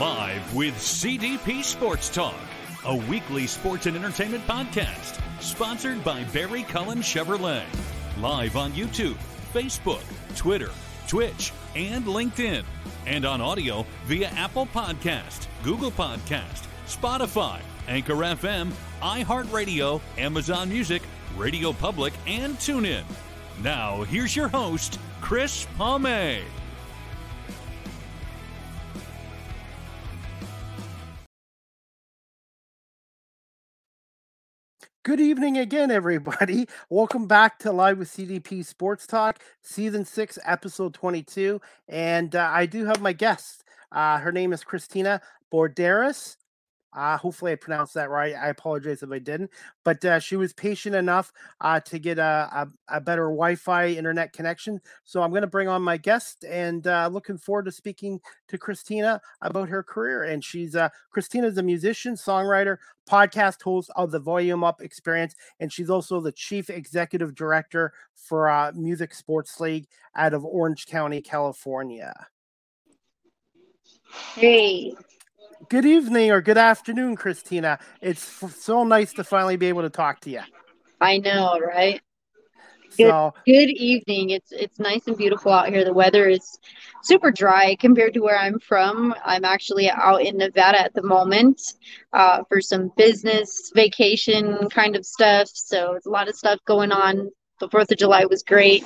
Live with CDP Sports Talk, a weekly sports and entertainment podcast sponsored by Barry Cullen Chevrolet. Live on YouTube, Facebook, Twitter, Twitch, and LinkedIn. And on audio via Apple Podcast, Google Podcast, Spotify, Anchor FM, iHeartRadio, Amazon Music, Radio Public, and TuneIn. Now, here's your host, Chris Pomay. Good evening again, everybody. Welcome back to Live with CDP Sports Talk, Season 6, Episode 22. And uh, I do have my guest. Uh, her name is Christina Balderas. Uh, hopefully, I pronounced that right. I apologize if I didn't. But uh, she was patient enough uh, to get a, a, a, better Wi Fi internet connection. So I'm going to bring on my guest and uh, looking forward to speaking to Christina about her career. And she's uh, Christina's a musician, songwriter, podcast host of the Volume Up Experience. And she's also the chief executive director for uh, Music Sports League out of Orange County, California. Hey, Good evening or good afternoon, Christina. It's f- so nice to finally be able to talk to you. I know, right? Good, so, good evening. It's it's nice and beautiful out here. The weather is super dry compared to where I'm from. I'm actually out in Nevada at the moment uh, for some business vacation kind of stuff. So it's a lot of stuff going on. The Fourth of July was great.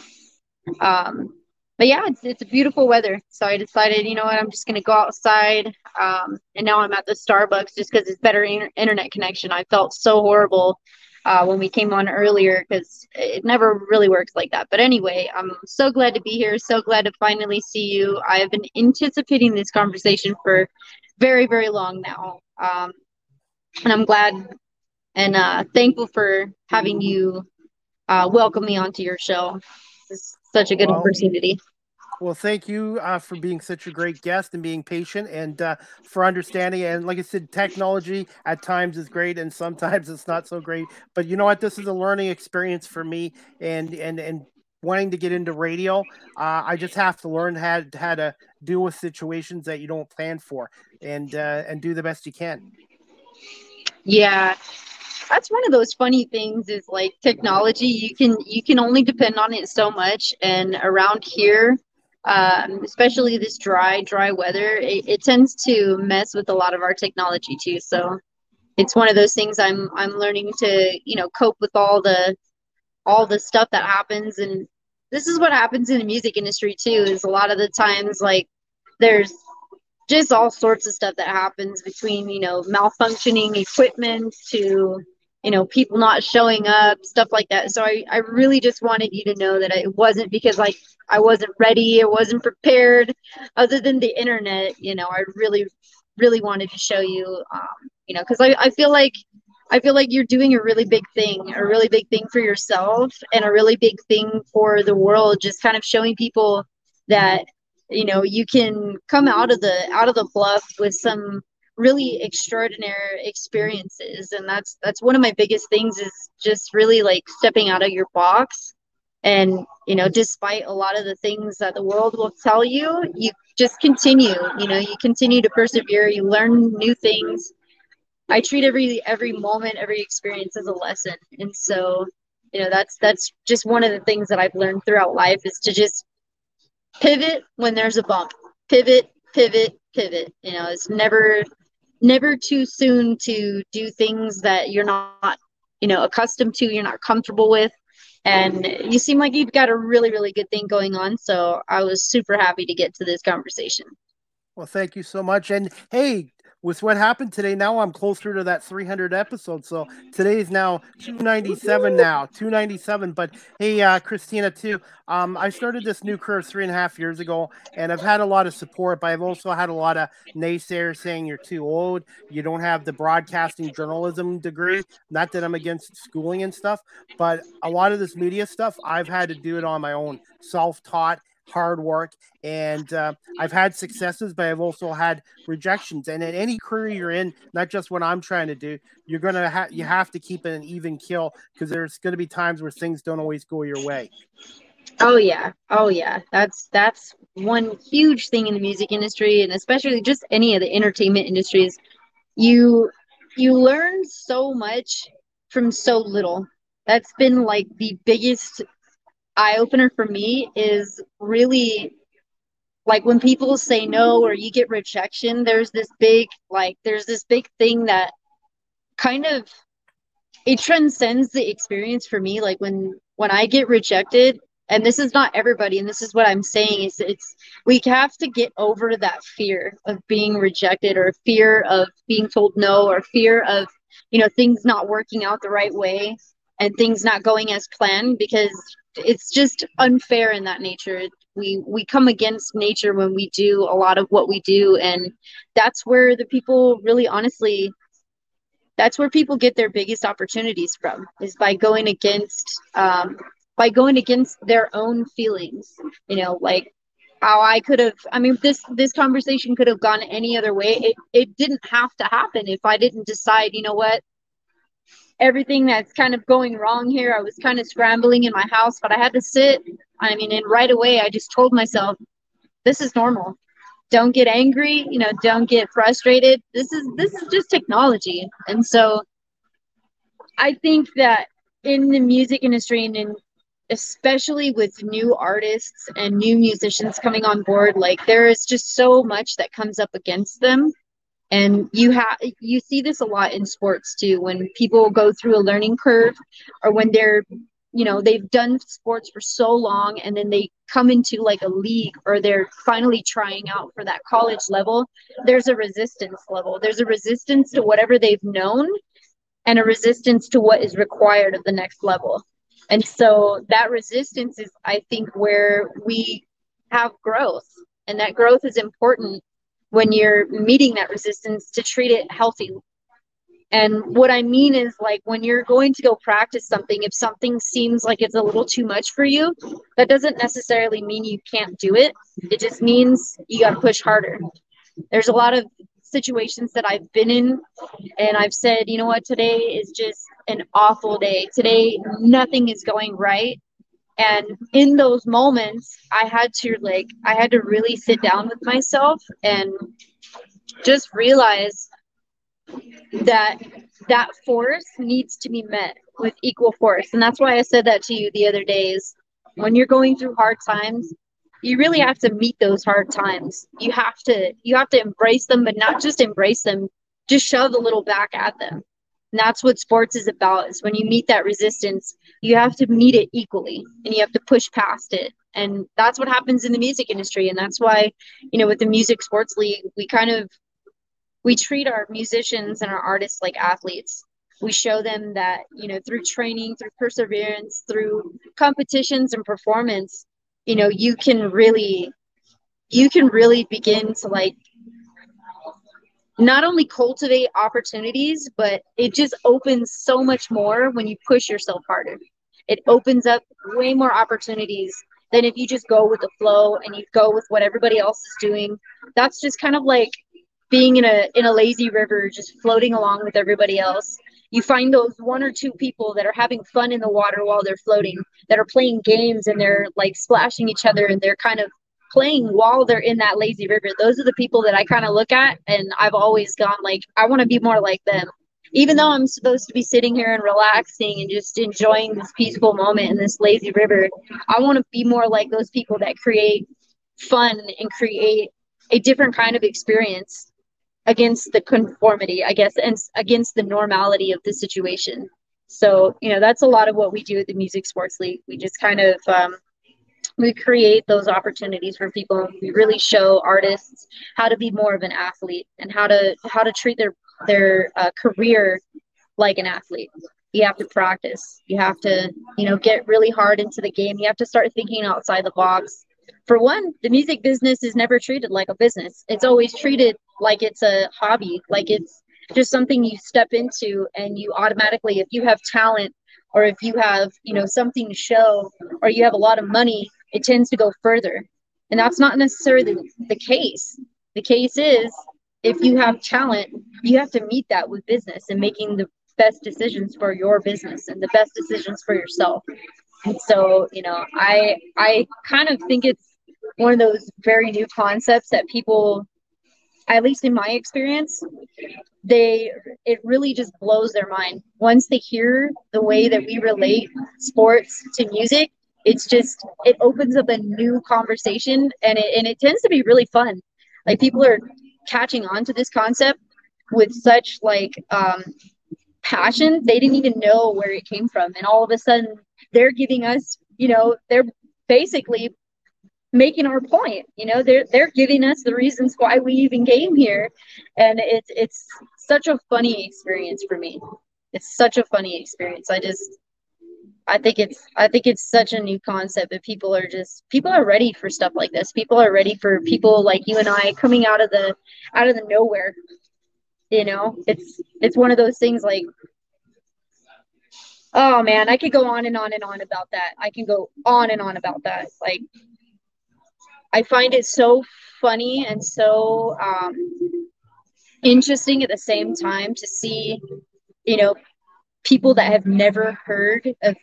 Um, but yeah, it's it's beautiful weather. So I decided, you know what, I'm just gonna go outside. Um, and now I'm at the Starbucks just because it's better in- internet connection. I felt so horrible uh, when we came on earlier because it never really works like that. But anyway, I'm so glad to be here. So glad to finally see you. I have been anticipating this conversation for very very long now, um, and I'm glad and uh, thankful for having you uh, welcome me onto your show. This such a good well, opportunity. Well, thank you uh, for being such a great guest and being patient and uh, for understanding. And like I said, technology at times is great and sometimes it's not so great. But you know what? This is a learning experience for me and and and wanting to get into radio. Uh, I just have to learn how how to deal with situations that you don't plan for and uh, and do the best you can. Yeah, that's one of those funny things is like technology you can you can only depend on it so much. And around here um, especially this dry dry weather it, it, tends to mess with a lot of our technology too. So it's one of those things i'm i'm learning to you know cope with all the all the stuff that happens. And this is what happens in the music industry too is a lot of the times like there's just all sorts of stuff that happens between you know malfunctioning equipment to you know people not showing up stuff like that. So i, I really just wanted you to know that it wasn't because like i wasn't ready or wasn't prepared other than the internet you know i really really wanted to show you um, you know because I, I feel like i feel like you're doing a really big thing a really big thing for yourself and a really big thing for the world just kind of showing people that you know you can come out of the out of the bluff with some really extraordinary experiences. And that's that's one of my biggest things is just really like stepping out of your box. And you know despite a lot of the things that the world will tell you you just continue you know you continue to persevere. You learn new things. I treat every every moment every experience as a lesson. And so you know that's that's just one of the things that i've learned throughout life is to just pivot when there's a bump. Pivot pivot pivot. You know it's never never too soon to do things that you're not you know accustomed to you're not comfortable with. And you seem like you've got a really really good thing going on. So i was super happy to get to this conversation. Well thank you so much. And hey with what happened today, now I'm closer to that 300 episode. So today is now 297 now, 297. But hey, uh, Christina, too. Um, I started this new career three and a half years ago, and I've had a lot of support, but I've also had a lot of naysayers saying you're too old, you don't have the broadcasting journalism degree. Not that I'm against schooling and stuff, but a lot of this media stuff, I've had to do it on my own, self taught hard work, and uh, I've had successes, but I've also had rejections. And in any career you're in, not just what I'm trying to do, you're gonna have you have to keep an even kill because there's to be times where things don't always go your way. Oh yeah. Oh yeah. That's that's one huge thing in the music industry and especially just any of the entertainment industries. You you learn so much from so little. That's been like the biggest eye opener for me is really like when people say no or you get rejection, there's this big like there's this big thing that kind of it transcends the experience for me. Like when when I get rejected and this is not everybody and this is what i'm saying is it's we have to get over that fear of being rejected or fear of being told no or fear of you know things not working out the right way and things not going as planned because it's just unfair in that nature. We we come against nature when we do a lot of what we do and that's where the people really honestly that's where people get their biggest opportunities from is by going against um, by going against their own feelings you know like how i could have i mean this this conversation could have gone any other way. It it didn't have to happen if i didn't decide you know what everything that's kind of going wrong here. I was kind of scrambling in my house but i had to sit i mean and right away i just told myself this is normal. Don't get angry you know don't get frustrated. This is this is just technology. And so i think that in the music industry and in especially with new artists and new musicians coming on board like there is just so much that comes up against them and you have you see this a lot in sports too when people go through a learning curve or when they're you know they've done sports for so long and then they come into like a league or they're finally trying out for that college level there's a resistance level there's a resistance to whatever they've known and a resistance to what is required of the next level and so that resistance is, I think, where we have growth. And that growth is important when you're meeting that resistance to treat it healthy. And what I mean is, like, when you're going to go practice something, if something seems like it's a little too much for you, that doesn't necessarily mean you can't do it. It just means you got to push harder. There's a lot of situations that I've been in, and I've said, you know what, today is just an awful day. Today, nothing is going right. And in those moments, I had to like, I had to really sit down with myself and just realize that that force needs to be met with equal force. And that's why I said that to you the other days. When you're going through hard times, you really have to meet those hard times. You have to you have to embrace them, but not just embrace them, just shove a little back at them. And that's what sports is about is when you meet that resistance, you have to meet it equally and you have to push past it. And that's what happens in the music industry. And that's why, you know, with the music sports league, we kind of we treat our musicians and our artists like athletes. We show them that, you know, through training, through perseverance, through competitions and performance, you know, you can really you can really begin to like not only cultivate opportunities, but it just opens so much more when you push yourself harder. It opens up way more opportunities than if you just go with the flow and you go with what everybody else is doing. That's just kind of like being in a in a lazy river, just floating along with everybody else. You find those one or two people that are having fun in the water while they're floating, that are playing games and they're like splashing each other and they're kind of playing while they're in that lazy river. Those are the people that i kind of look at and i've always gone like i want to be more like them. Even though i'm supposed to be sitting here and relaxing and just enjoying this peaceful moment in this lazy river i want to be more like those people that create fun and create a different kind of experience against the conformity i guess and against the normality of the situation. So you know that's a lot of what we do at the music sports league. We just kind of um, we create those opportunities for people. We really show artists how to be more of an athlete and how to how to treat their their uh, career like an athlete. You have to practice. You have to you know get really hard into the game. You have to start thinking outside the box. For one the music business is never treated like a business. It's always treated like it's a hobby like it's just something you step into and you automatically if you have talent or if you have you know something to show or you have a lot of money it tends to go further. And that's not necessarily the case. The case is if you have talent, you have to meet that with business and making the best decisions for your business and the best decisions for yourself. And so, you know, I I kind of think it's one of those very new concepts that people at least in my experience they it really just blows their mind once they hear the way that we relate sports to music it's just it opens up a new conversation and it, and it tends to be really fun like people are catching on to this concept with such like um passion they didn't even know where it came from and all of a sudden they're giving us you know they're basically making our point. You know, they're they're giving us the reasons why we even came here, and it's it's such a funny experience for me. It's such a funny experience. I just I think it's I think it's such a new concept that people are just people are ready for stuff like this. People are ready for people like you and I coming out of the out of the nowhere. You know, it's it's one of those things like oh man, I could go on and on and on about that. I can go on and on about that. Like I find it so funny and so um, interesting at the same time to see, you know, people that mm-hmm. have never heard of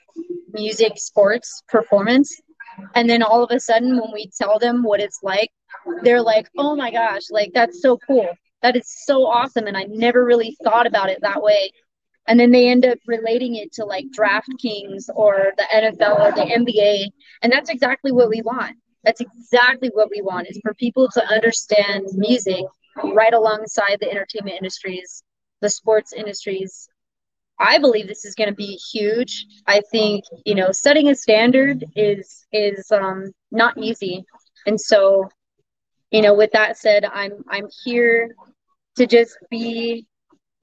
music, sports, performance. And then all of a sudden, when we tell them what it's like, they're like, oh my gosh, like that's so cool. That is so awesome. And I never really thought about it that way. And then they end up relating it to like DraftKings or the NFL or the NBA. And that's exactly what we want. That's exactly what we want is for people to understand music right alongside the entertainment industries, the sports industries. I believe this is going to be huge. I think, you know, setting a standard is is um not easy. And so, you know, with that said, I'm I'm here to just be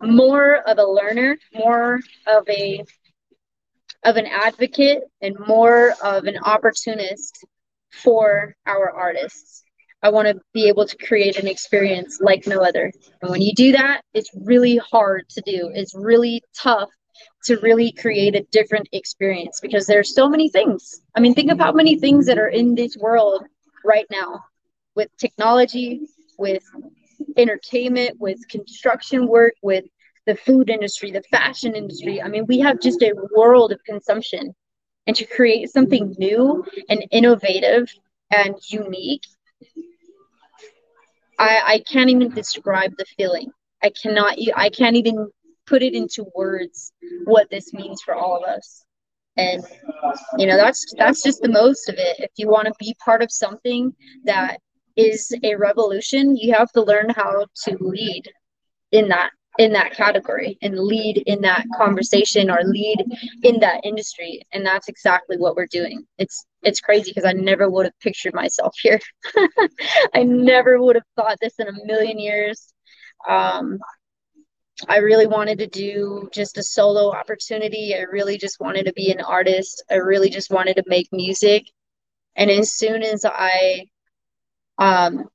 more of a learner, more of a of an advocate and more of an opportunist for our artists. I want to be able to create an experience like no other. And when you do that, it's really hard to do. It's really tough to really create a different experience because there's so many things. I mean, think of how many things that are in this world right now with technology, with entertainment, with construction work, with the food industry, the fashion industry. I mean, we have just a world of consumption and to create something new and innovative and unique I, I can't even describe the feeling. I cannot i can't even put it into words what this means for all of us. And you know that's that's just the most of it. If you want to be part of something that is a revolution you have to learn how to lead in that in that category and lead in that conversation or lead in that industry. And that's exactly what we're doing. It's it's crazy because i never would have pictured myself here. I never would have thought this in a million years. Um, i really wanted to do just a solo opportunity. I really just wanted to be an artist. I really just wanted to make music. And as soon as i um,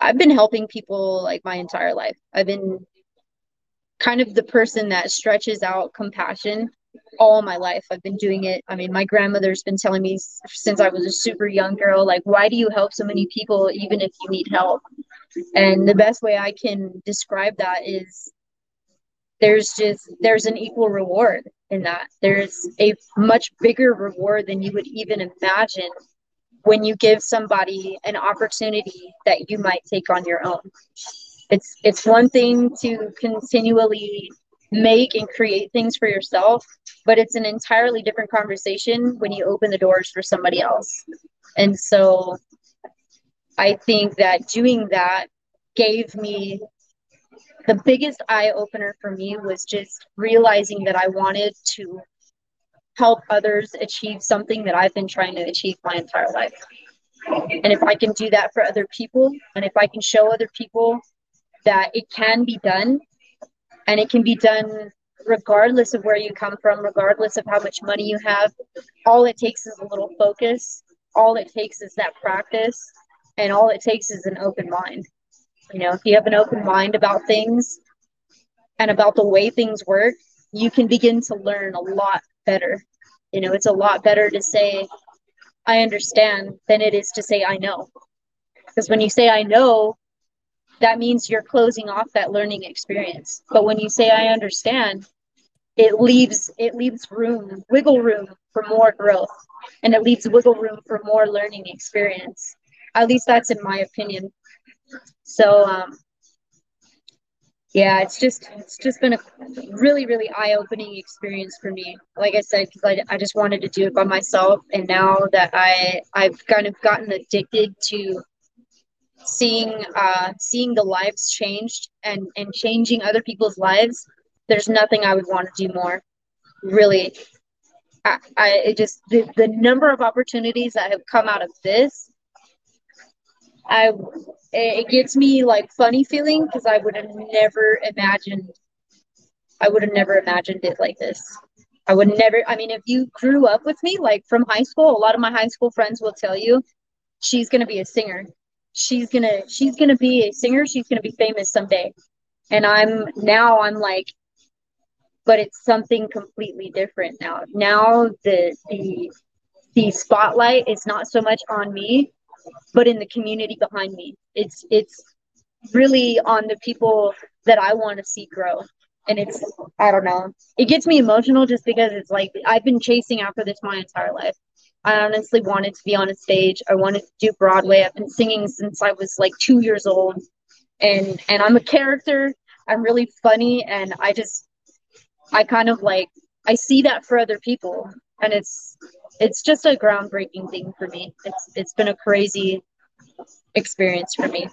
I've been helping people like my entire life. I've been kind of the person that stretches out compassion all my life. I've been doing it. I mean, my grandmother's been telling me since I was a super young girl, like, why do you help so many people even if you need help? And the best way I can describe that is there's just there's an equal reward in that. There's a much bigger reward than you would even imagine when you give somebody an opportunity that you might take on your own it's it's one thing to continually make and create things for yourself but it's an entirely different conversation when you open the doors for somebody else. And so i think that doing that gave me the biggest eye opener for me was just realizing that i wanted to help others achieve something that i've been trying to achieve my entire life. And if i can do that for other people and if i can show other people that it can be done and it can be done regardless of where you come from, regardless of how much money you have. All it takes is a little focus. All it takes is that practice. And all it takes is an open mind. You know, if you have an open mind about things and about the way things work, you can begin to learn a lot better. You know, it's a lot better to say, I understand than it is to say, I know. Because when you say, I know, that means you're closing off that learning experience. But when you say, I understand, it leaves it leaves room wiggle room for more growth and it leaves wiggle room for more learning experience. At least that's in my opinion. So um yeah it's just it's just been a really really eye-opening experience for me. Like i said because I, I just wanted to do it by myself and now that i i've kind of gotten addicted to seeing uh seeing the lives changed and and changing other people's lives there's nothing I would want to do more. Really, I, I just the, the number of opportunities that have come out of this, I it gets me like funny feeling because I would have never imagined. I would have never imagined it like this. I would never. I mean, if you grew up with me, like from high school, a lot of my high school friends will tell you, she's gonna be a singer. She's gonna she's gonna be a singer. She's gonna be famous someday. And I'm now I'm like but it's something completely different now. Now the the the spotlight is not so much on me, but in the community behind me. It's it's really on the people that I want to see grow. And it's I don't know. It gets me emotional just because it's like I've been chasing after this my entire life. I honestly wanted to be on a stage. I wanted to do Broadway. I've been singing since I was like 2 years old. And and I'm a character. I'm really funny and I just I kind of like I see that for other people and it's it's just a groundbreaking thing for me. It's it's been a crazy experience for me.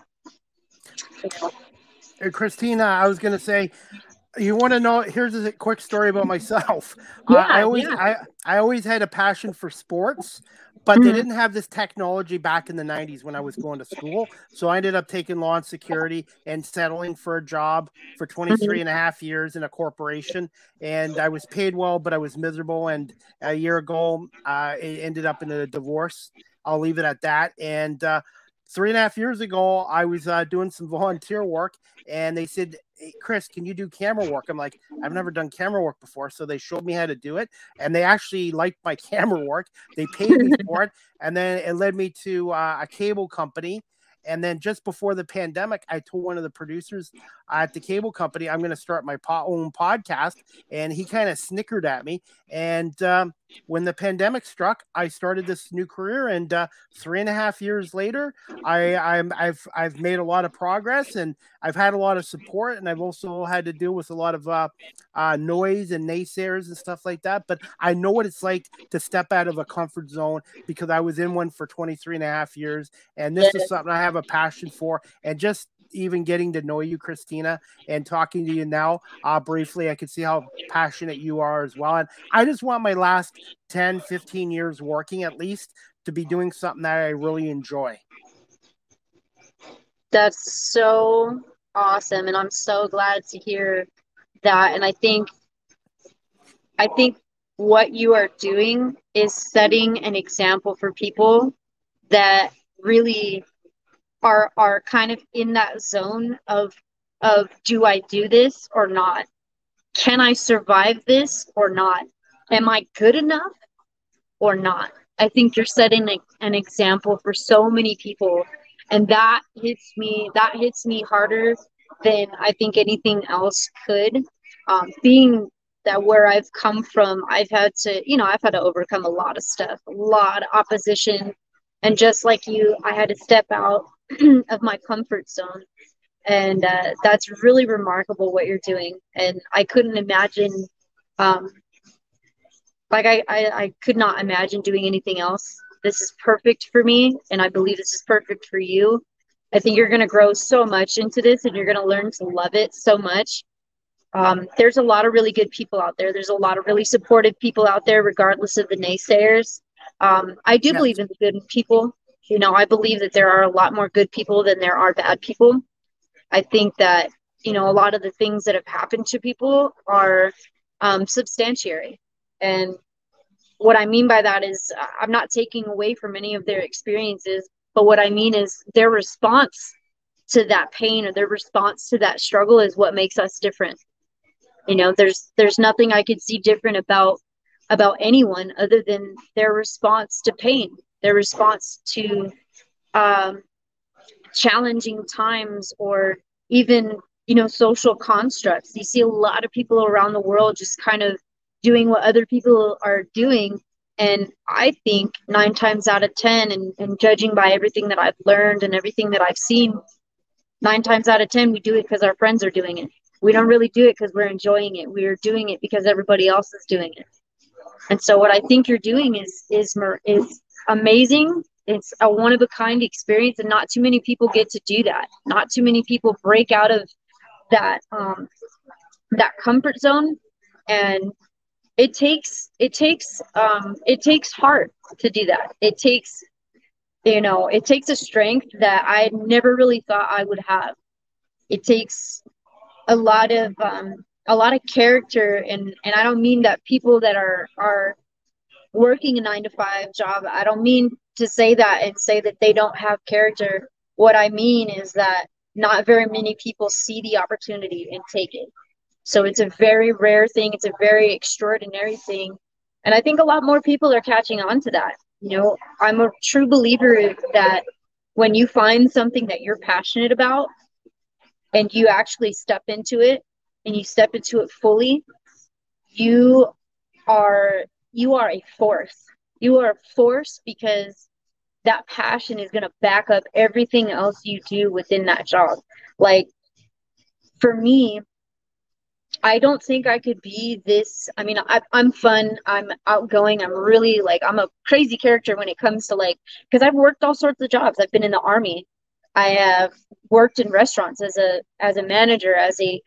Christina, I was gonna say you want to know here's a quick story about myself yeah, I, I always yeah. I, I always had a passion for sports but they mm-hmm. didn't have this technology back in the 90s when I was going to school. So I ended up taking law and security and settling for a job for 23 mm-hmm. and a half years in a corporation. And I was paid well, but I was miserable. And a year ago, uh, it ended up in a divorce. I'll leave it at that. And uh, three and a half years ago, I was uh, doing some volunteer work, and they said, hey, Chris, can you do camera work? I'm like, I've never done camera work before. So they showed me how to do it and they actually liked my camera work. They paid me for it. And then it led me to uh, a cable company and then just before the pandemic, I told one of the producers at the cable company, I'm going to start my own podcast. And he kind of snickered at me. And um, when the pandemic struck, I started this new career. And uh, three and a half years later, I, I'm, I've, I've made a lot of progress and I've had a lot of support. And I've also had to deal with a lot of uh, uh, noise and naysayers and stuff like that. But I know what it's like to step out of a comfort zone because I was in one for 23 and a half years. And this is something I have a passion for. And just even getting to know you, Christina, and talking to you now uh, briefly, I can see how passionate you are as well. And I just want my last 10, 15 years working at least to be doing something that I really enjoy. That's so awesome. And I'm so glad to hear that. And I think, I think what you are doing is setting an example for people that really are are kind of in that zone of of do I do this or not? Can I survive this or not? Am I good enough or not? I think you're setting a, an example for so many people and that hits me that hits me harder than I think anything else could. Um, being that where I've come from, I've had to, you know, I've had to overcome a lot of stuff, a lot of opposition. And just like you, I had to step out of my comfort zone. And uh, that's really remarkable what you're doing. And i couldn't imagine um, like I, I i could not imagine doing anything else. This is perfect for me and i believe this is perfect for you. I think you're going to grow so much into this and you're going to learn to love it so much. Um, there's a lot of really good people out there. There's a lot of really supportive people out there regardless of the naysayers. Um, i do yeah. believe in the good people you know, I believe that there are a lot more good people than there are bad people. I think that, you know, a lot of the things that have happened to people are um, substantiary. And what I mean by that is, uh, I'm not taking away from any of their experiences, but what I mean is their response to that pain or their response to that struggle is what makes us different. You know, there's there's nothing I could see different about about anyone other than their response to pain their response to um, challenging times or even you know social constructs. You see a lot of people around the world just kind of doing what other people are doing. And i think nine times out of ten and, and judging by everything that i've learned and everything that i've seen nine times out of ten we do it because our friends are doing it. We don't really do it because we're enjoying it. We're doing it because everybody else is doing it. And so what i think you're doing is is is amazing. It's a one of a kind experience and not too many people get to do that. Not too many people break out of that um that comfort zone. And it takes it takes um it takes heart to do that. It takes you know it takes a strength that i never really thought i would have. It takes a lot of um a lot of character and and i don't mean that people that are are working a nine to five job i don't mean to say that and say that they don't have character. What i mean is that not very many people see the opportunity and take it. So it's a very rare thing. It's a very extraordinary thing. And i think a lot more people are catching on to that. You know i'm a true believer that when you find something that you're passionate about and you actually step into it and you step into it fully you are you are a force you are a force because that passion is going to back up everything else you do within that job like for me I don't think I could be this. I mean, I, am fun. I'm outgoing. I'm really like, I'm a crazy character when it comes to like, because I've worked all sorts of jobs. I've been in the army. I have worked in restaurants as a as a manager, as a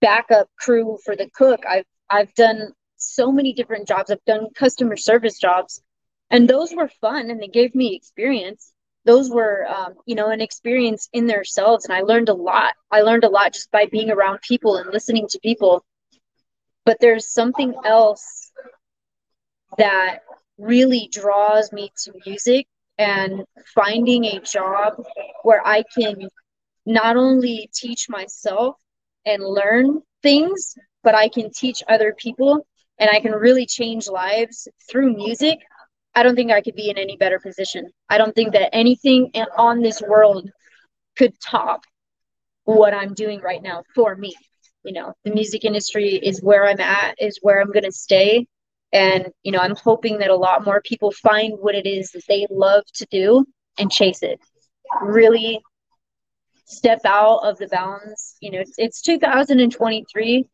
backup crew for the cook. I've I've done so many different jobs. I've done customer service jobs, and those were fun and they gave me experience. Those were, um, you know, an experience in themselves, and I learned a lot. I learned a lot just by being around people and listening to people. But there's something else that really draws me to music and finding a job where I can not only teach myself and learn things, but I can teach other people and I can really change lives through music. I don't think I could be in any better position. I don't think that anything on this world could top what I'm doing right now for me. You know, the music industry is where I'm at, is where I'm going to stay. And, you know, I'm hoping that a lot more people find what it is that they love to do and chase it. Really step out of the bounds. You know, it's, it's 2023.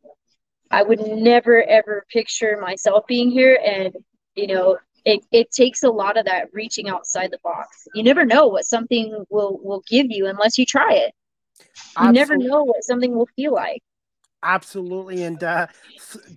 I would never ever picture myself being here. And, you know, it, it takes a lot of that reaching outside the box. You never know what something will, will give you unless you try it. You Absolutely. never know what something will feel like. Absolutely. And uh,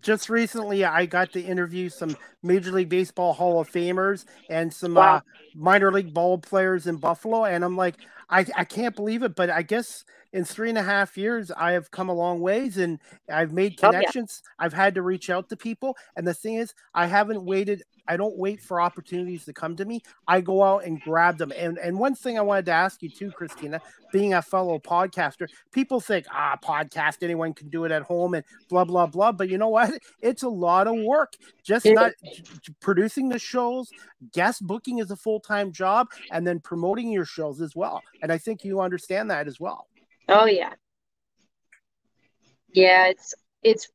just recently, I got to interview some Major League Baseball Hall of Famers and some wow. uh, minor league ball players in Buffalo. And I'm like, I, I can't believe it. But I guess in three and a half years, I have come a long ways and I've made connections. Oh, yeah. I've had to reach out to people. And the thing is, I haven't waited I don't wait for opportunities to come to me. I go out and grab them. And and one thing I wanted to ask you too, Christina, being a fellow podcaster, people think ah podcast anyone can do it at home and blah blah blah. But you know what? It's a lot of work. Just not producing the shows, guest booking is a full time job, and then promoting your shows as well. And I think you understand that as well. Oh yeah, yeah. It's it's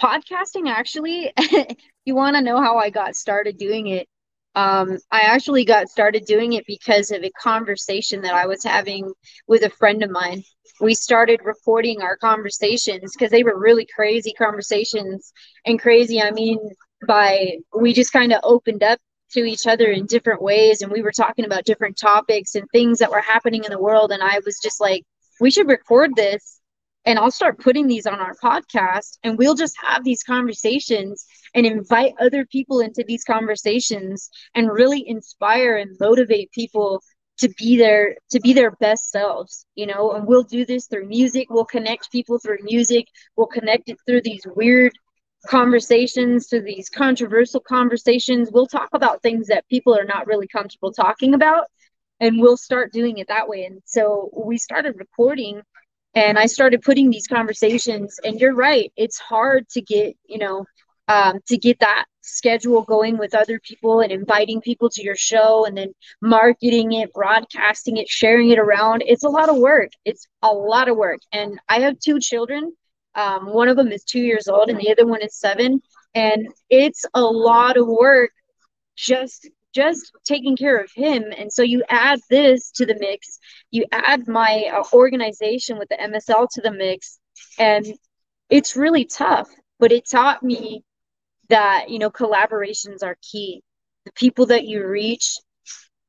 podcasting actually if you want to know how i got started doing it um, i actually got started doing it because of a conversation that i was having with a friend of mine we started recording our conversations because they were really crazy conversations and crazy i mean by we just kind of opened up to each other in different ways and we were talking about different topics and things that were happening in the world and i was just like we should record this and I'll start putting these on our podcast and we'll just have these conversations and invite other people into these conversations and really inspire and motivate people to be their to be their best selves you know and we'll do this through music. We'll connect people through music. We'll connect it through these weird conversations to these controversial conversations. We'll talk about things that people are not really comfortable talking about and we'll start doing it that way and so we started recording and i started putting these conversations and you're right it's hard to get you know um, to get that schedule going with other people and inviting people to your show and then marketing it, broadcasting it, sharing it around. It's a lot of work. It's a lot of work. And I have two children. Um, one of them is two years old and the other one is seven. And it's a lot of work just just taking care of him. And so you add this to the mix. You add my uh, organization with the msl to the mix. And it's really tough but it taught me that you know collaborations are key. The people that you reach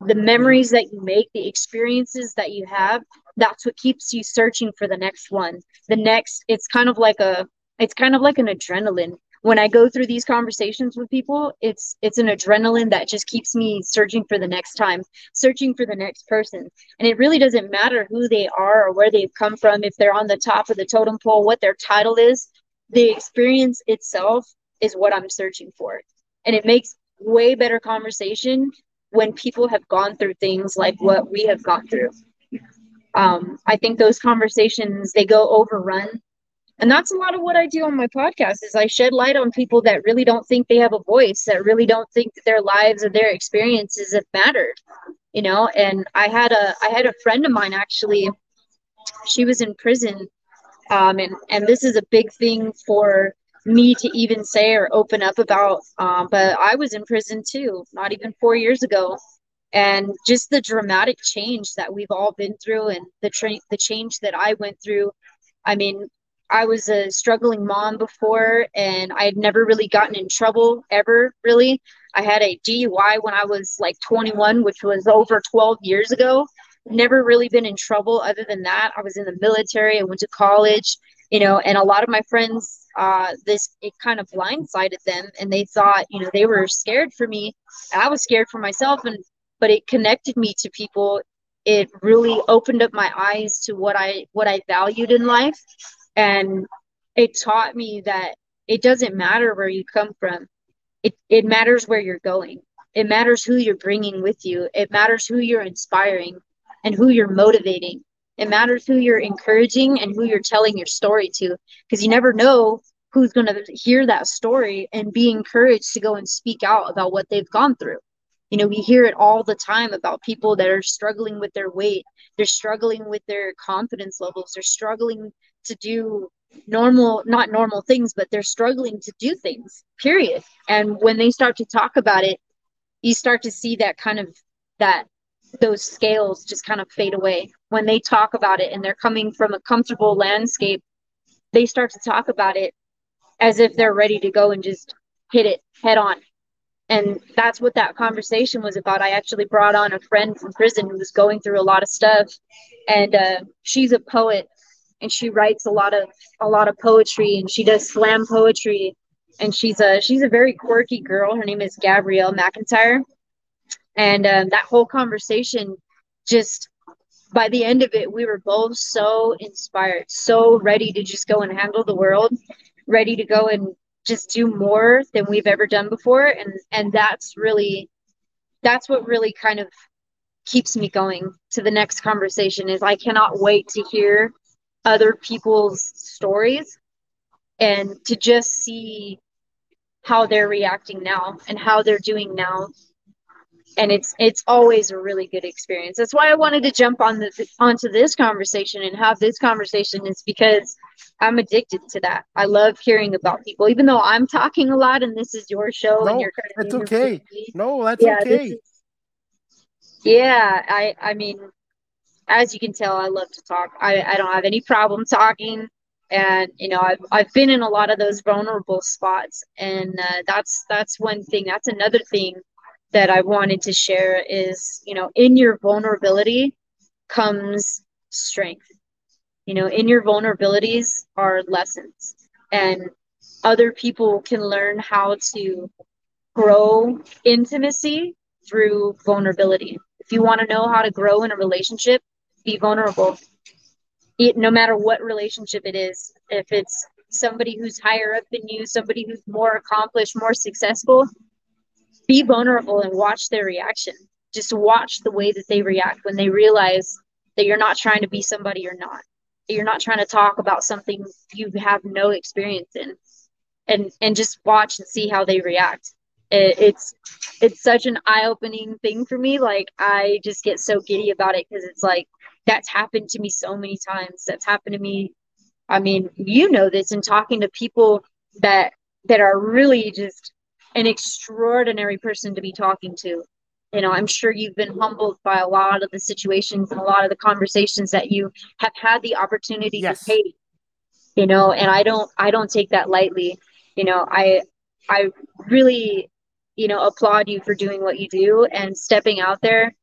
the memories that you make the experiences that you have that's what keeps you searching for the next one. The next it's kind of like a it's kind of like an adrenaline when i go through these conversations with people it's it's an adrenaline that just keeps me searching for the next time searching for the next person and it really doesn't matter who they are or where they've come from if they're on the top of the totem pole what their title is the experience itself is what I'm searching for. And it makes way better conversation when people have gone through things like what we have gone through. Um, I think those conversations they go overrun. And that's a lot of what I do on my podcast is I shed light on people that really don't think they have a voice, that really don't think that their lives or their experiences have mattered. You know, and I had a I had a friend of mine actually, she was in prison. Um, and, and this is a big thing for me to even say or open up about. Um, but I was in prison too, not even four years ago, and just the dramatic change that we've all been through, and the tra- the change that I went through. I mean, I was a struggling mom before, and I had never really gotten in trouble ever. Really, I had a DUI when I was like 21, which was over 12 years ago. Never really been in trouble other than that. I was in the military. I went to college you know and a lot of my friends uh this it kind of blindsided them and they thought you know they were scared for me i was scared for myself and but it connected me to people it really opened up my eyes to what i what i valued in life and it taught me that it doesn't matter where you come from. It it matters where you're going. It matters who you're bringing with you. It matters who you're inspiring and who you're motivating. It matters who you're encouraging and who you're telling your story to, because you never know who's going to hear that story and be encouraged to go and speak out about what they've gone through. You know, we hear it all the time about people that are struggling with their weight, they're struggling with their confidence levels, they're struggling to do normal not normal things but they're struggling to do things period. And when they start to talk about it you start to see that kind of that those scales just kind of fade away. When they talk about it and they're coming from a comfortable landscape they start to talk about it as if they're ready to go and just hit it head on. And that's what that conversation was about. I actually brought on a friend from prison who was going through a lot of stuff. And uh, she's a poet and she writes a lot of a lot of poetry and she does slam poetry. And she's a she's a very quirky girl. Her name is gabrielle mcintyre. And um, that whole conversation just by the end of it we were both so inspired so ready to just go and handle the world ready to go and just do more than we've ever done before. And and that's really that's what really kind of keeps me going to the next conversation is i cannot wait to hear other people's stories and to just see how they're reacting now and how they're doing now and it's it's always a really good experience. That's why I wanted to jump on the onto this conversation and have this conversation is because I'm addicted to that. I love hearing about people, even though I'm talking a lot and this is your show no, and you're kind of that's okay. No, that's yeah, okay. Yeah, I I mean, as you can tell, I love to talk. I I don't have any problem talking. And you know, I've I've been in a lot of those vulnerable spots, and uh, that's that's one thing. That's another thing that I wanted to share is, you know, in your vulnerability comes strength. You know, in your vulnerabilities are lessons, and other people can learn how to grow intimacy through vulnerability. If you want to know how to grow in a relationship, be vulnerable. It, no matter what relationship it is, if it's somebody who's higher up than you, somebody who's more accomplished, more successful, be vulnerable and watch their reaction. Just watch the way that they react when they realize that you're not trying to be somebody you're not. That you're not trying to talk about something you have no experience in. And and just watch and see how they react. it, it's it's such an eye-opening thing for me like i just get so giddy about it because it's like that's happened to me so many times. That's happened to me i mean you know this in talking to people that that are really just an extraordinary person to be talking to. You know i'm sure you've been humbled by a lot of the situations and a lot of the conversations that you have had the opportunity yes. to take you know and i don't i don't take that lightly. You know i i really you know applaud you for doing what you do and stepping out there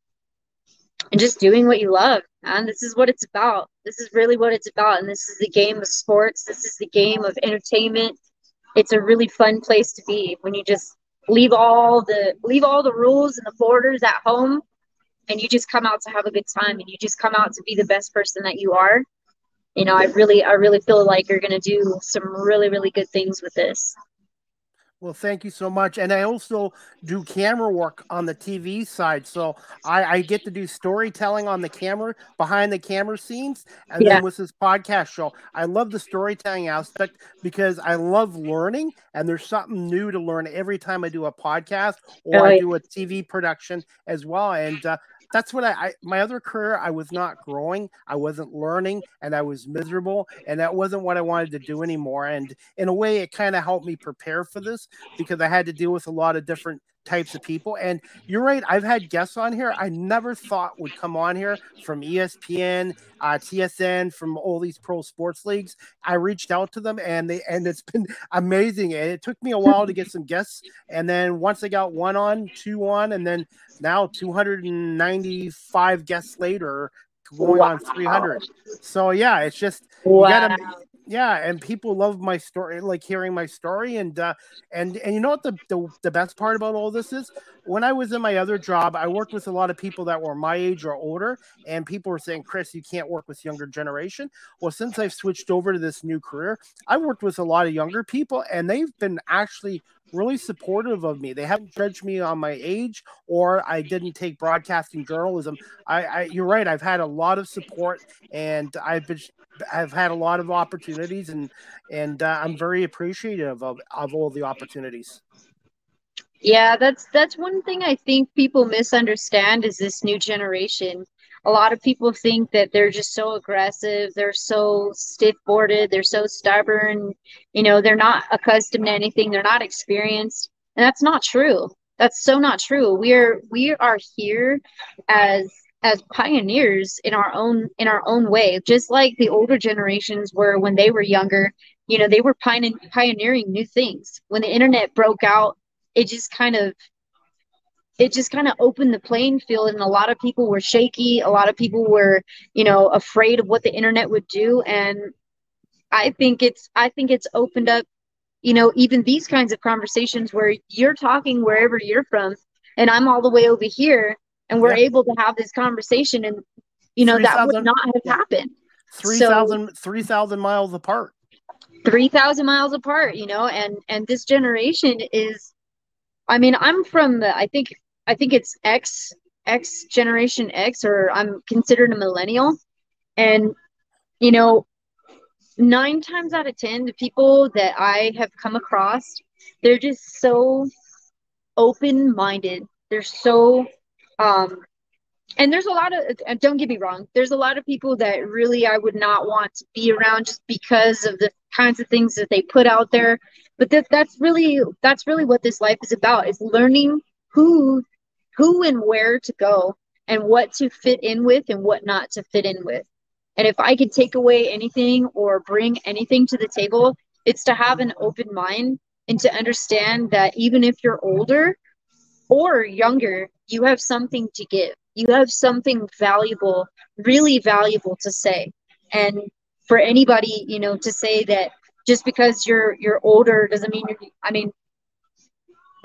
and just doing what you love and this is what it's about. This is really what it's about and this is the game of sports. This is the game of entertainment. It's a really fun place to be. When you just leave all the leave all the rules and the borders at home and you just come out to have a good time and you just come out to be the best person that you are you know i really i really feel like you're going to do some really really good things with this well, thank you so much. And I also do camera work on the TV side. So I, I get to do storytelling on the camera, behind the camera scenes. And yeah. then with this podcast show, I love the storytelling aspect because I love learning. And there's something new to learn every time I do a podcast or I do a TV production as well. And uh, that's what I, I, my other career I was not growing, I wasn't learning, and I was miserable, and that wasn't what I wanted to do anymore. And in a way, it kind of helped me prepare for this because I had to deal with a lot of different types of people. And you're right, I've had guests on here I never thought would come on here from ESPN, uh, TSN, from all these pro sports leagues. I reached out to them and they and it's been amazing. And it took me a while to get some guests. And then once I got one on, two on, and then now 295 guests later, going wow. on 300. So yeah, it's just wow. you gotta yeah and people love my story like hearing my story and uh and and you know what the, the the best part about all this is? When i was in my other job i worked with a lot of people that were my age or older and people were saying chris you can't work with younger generation. Well since i've switched over to this new career I've worked with a lot of younger people and they've been actually really supportive of me. They haven't judged me on my age or I didn't take broadcasting journalism. I, I you're right. I've had a lot of support and I've been I've had a lot of opportunities and and uh, I'm very appreciative of, of all the opportunities. Yeah, that's that's one thing I think people misunderstand is this new generation a lot of people think that they're just so aggressive they're so stiff boarded they're so stubborn you know they're not accustomed to anything they're not experienced and that's not true. That's so not true. We're we are here as as pioneers in our own in our own way just like the older generations were when they were younger. You know they were pioneering new things. When the internet broke out it just kind of it just kind of opened the playing field and a lot of people were shaky a lot of people were you know afraid of what the internet would do and i think it's i think it's opened up you know even these kinds of conversations where you're talking wherever you're from and i'm all the way over here and we're yeah. able to have this conversation and you know 3, that would not have happened. 3000 so, 3000 miles apart. 3000 miles apart you know and and this generation is I mean, I'm from the, I think I think it's X X generation X or I'm considered a millennial. And you know, nine times out of 10, the people that I have come across, they're just so open minded. They're so, um, and there's a lot of, don't get me wrong, there's a lot of people that really I would not want to be around just because of the kinds of things that they put out there. But that, that's really, that's really what this life is about is learning who who and where to go and what to fit in with and what not to fit in with. And if I could take away anything or bring anything to the table, it's to have an open mind and to understand that even if you're older or younger, you have something to give. You have something valuable, really valuable to say. And for anybody, you know, to say that just because you're you're older doesn't mean you're I mean,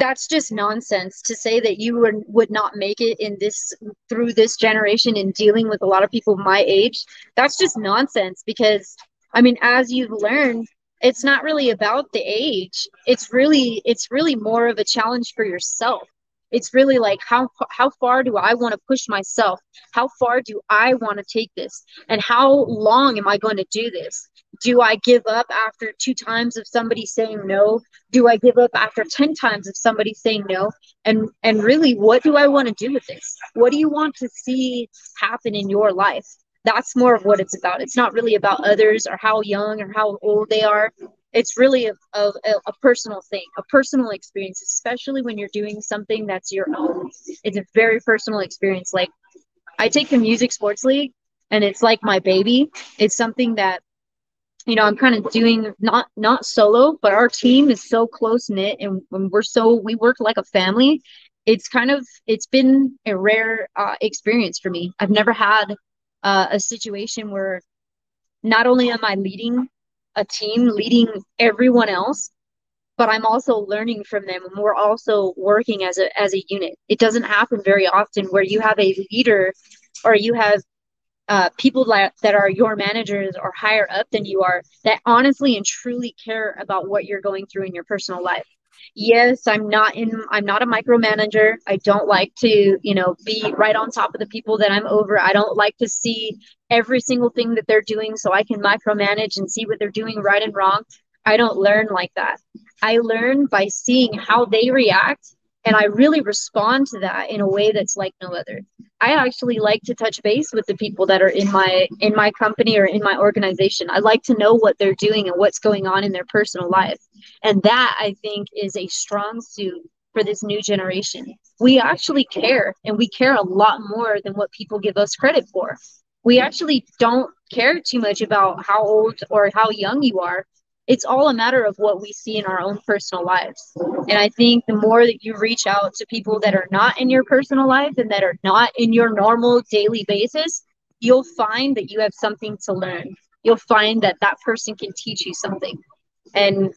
that's just nonsense to say that you would, would not make it in this through this generation in dealing with a lot of people my age. That's just nonsense because i mean as you've learned it's not really about the age. It's really it's really more of a challenge for yourself it's really like how how far do i want to push myself? How far do i want to take this? And how long am i going to do this? Do i give up after two times of somebody saying no? Do i give up after 10 times of somebody saying no? And and really what do i want to do with this? What do you want to see happen in your life? That's more of what it's about. It's not really about others or how young or how old they are it's really a, a, a, personal thing a personal experience especially when you're doing something that's your own. It's a very personal experience. Like i take the music sports league and it's like my baby. It's something that you know i'm kind of doing not not solo but our team is so close knit and when we're so we work like a family. It's kind of it's been a rare uh, experience for me. I've never had uh, a situation where not only am i leading a team leading everyone else but i'm also learning from them. And we're also working as a as a unit. It doesn't happen very often where you have a leader or you have uh, people that, that are your managers or higher up than you are that honestly and truly care about what you're going through in your personal life yes i'm not in i'm not a micromanager. I don't like to you know be right on top of the people that i'm over. I don't like to see every single thing that they're doing so i can micromanage and see what they're doing right and wrong. I don't learn like that. I learn by seeing how they react and i really respond to that in a way that's like no other i actually like to touch base with the people that are in my in my company or in my organization i like to know what they're doing and what's going on in their personal life and that I think is a strong suit for this new generation. We actually care and we care a lot more than what people give us credit for. We actually don't care too much about how old or how young you are. It's all a matter of what we see in our own personal lives. And I think the more that you reach out to people that are not in your personal life and that are not in your normal daily basis, you'll find that you have something to learn. You'll find that that person can teach you something. And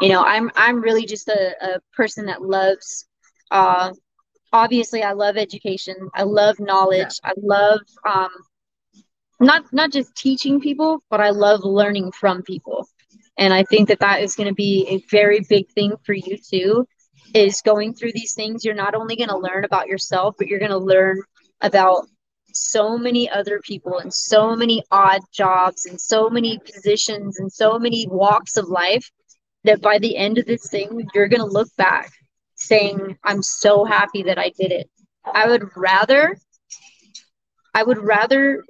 you know i'm i'm really just a, a person that loves uh obviously i love education i love knowledge yeah. i love um not not just teaching people but i love learning from people and i think that that is going to be a very big thing for you too is going through these things you're not only going to learn about yourself but you're going to learn about so many other people and so many odd jobs and so many positions and so many walks of life that by the end of this thing, you're going to look back saying, I'm so happy that I did it. I would rather, I would rather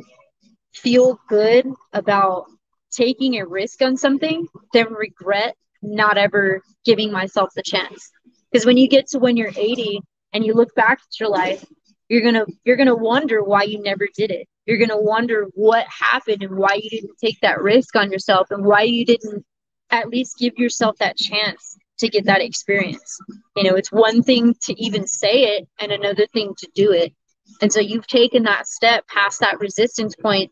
feel good about taking a risk on something than regret not ever giving myself the chance. Because when you get to when you're 80 and you look back at your life, you're gonna you're gonna wonder why you never did it. You're gonna wonder what happened and why you didn't take that risk on yourself and why you didn't at least give yourself that chance to get that experience. You know, it's one thing to even say it and another thing to do it. And so you've taken that step past that resistance point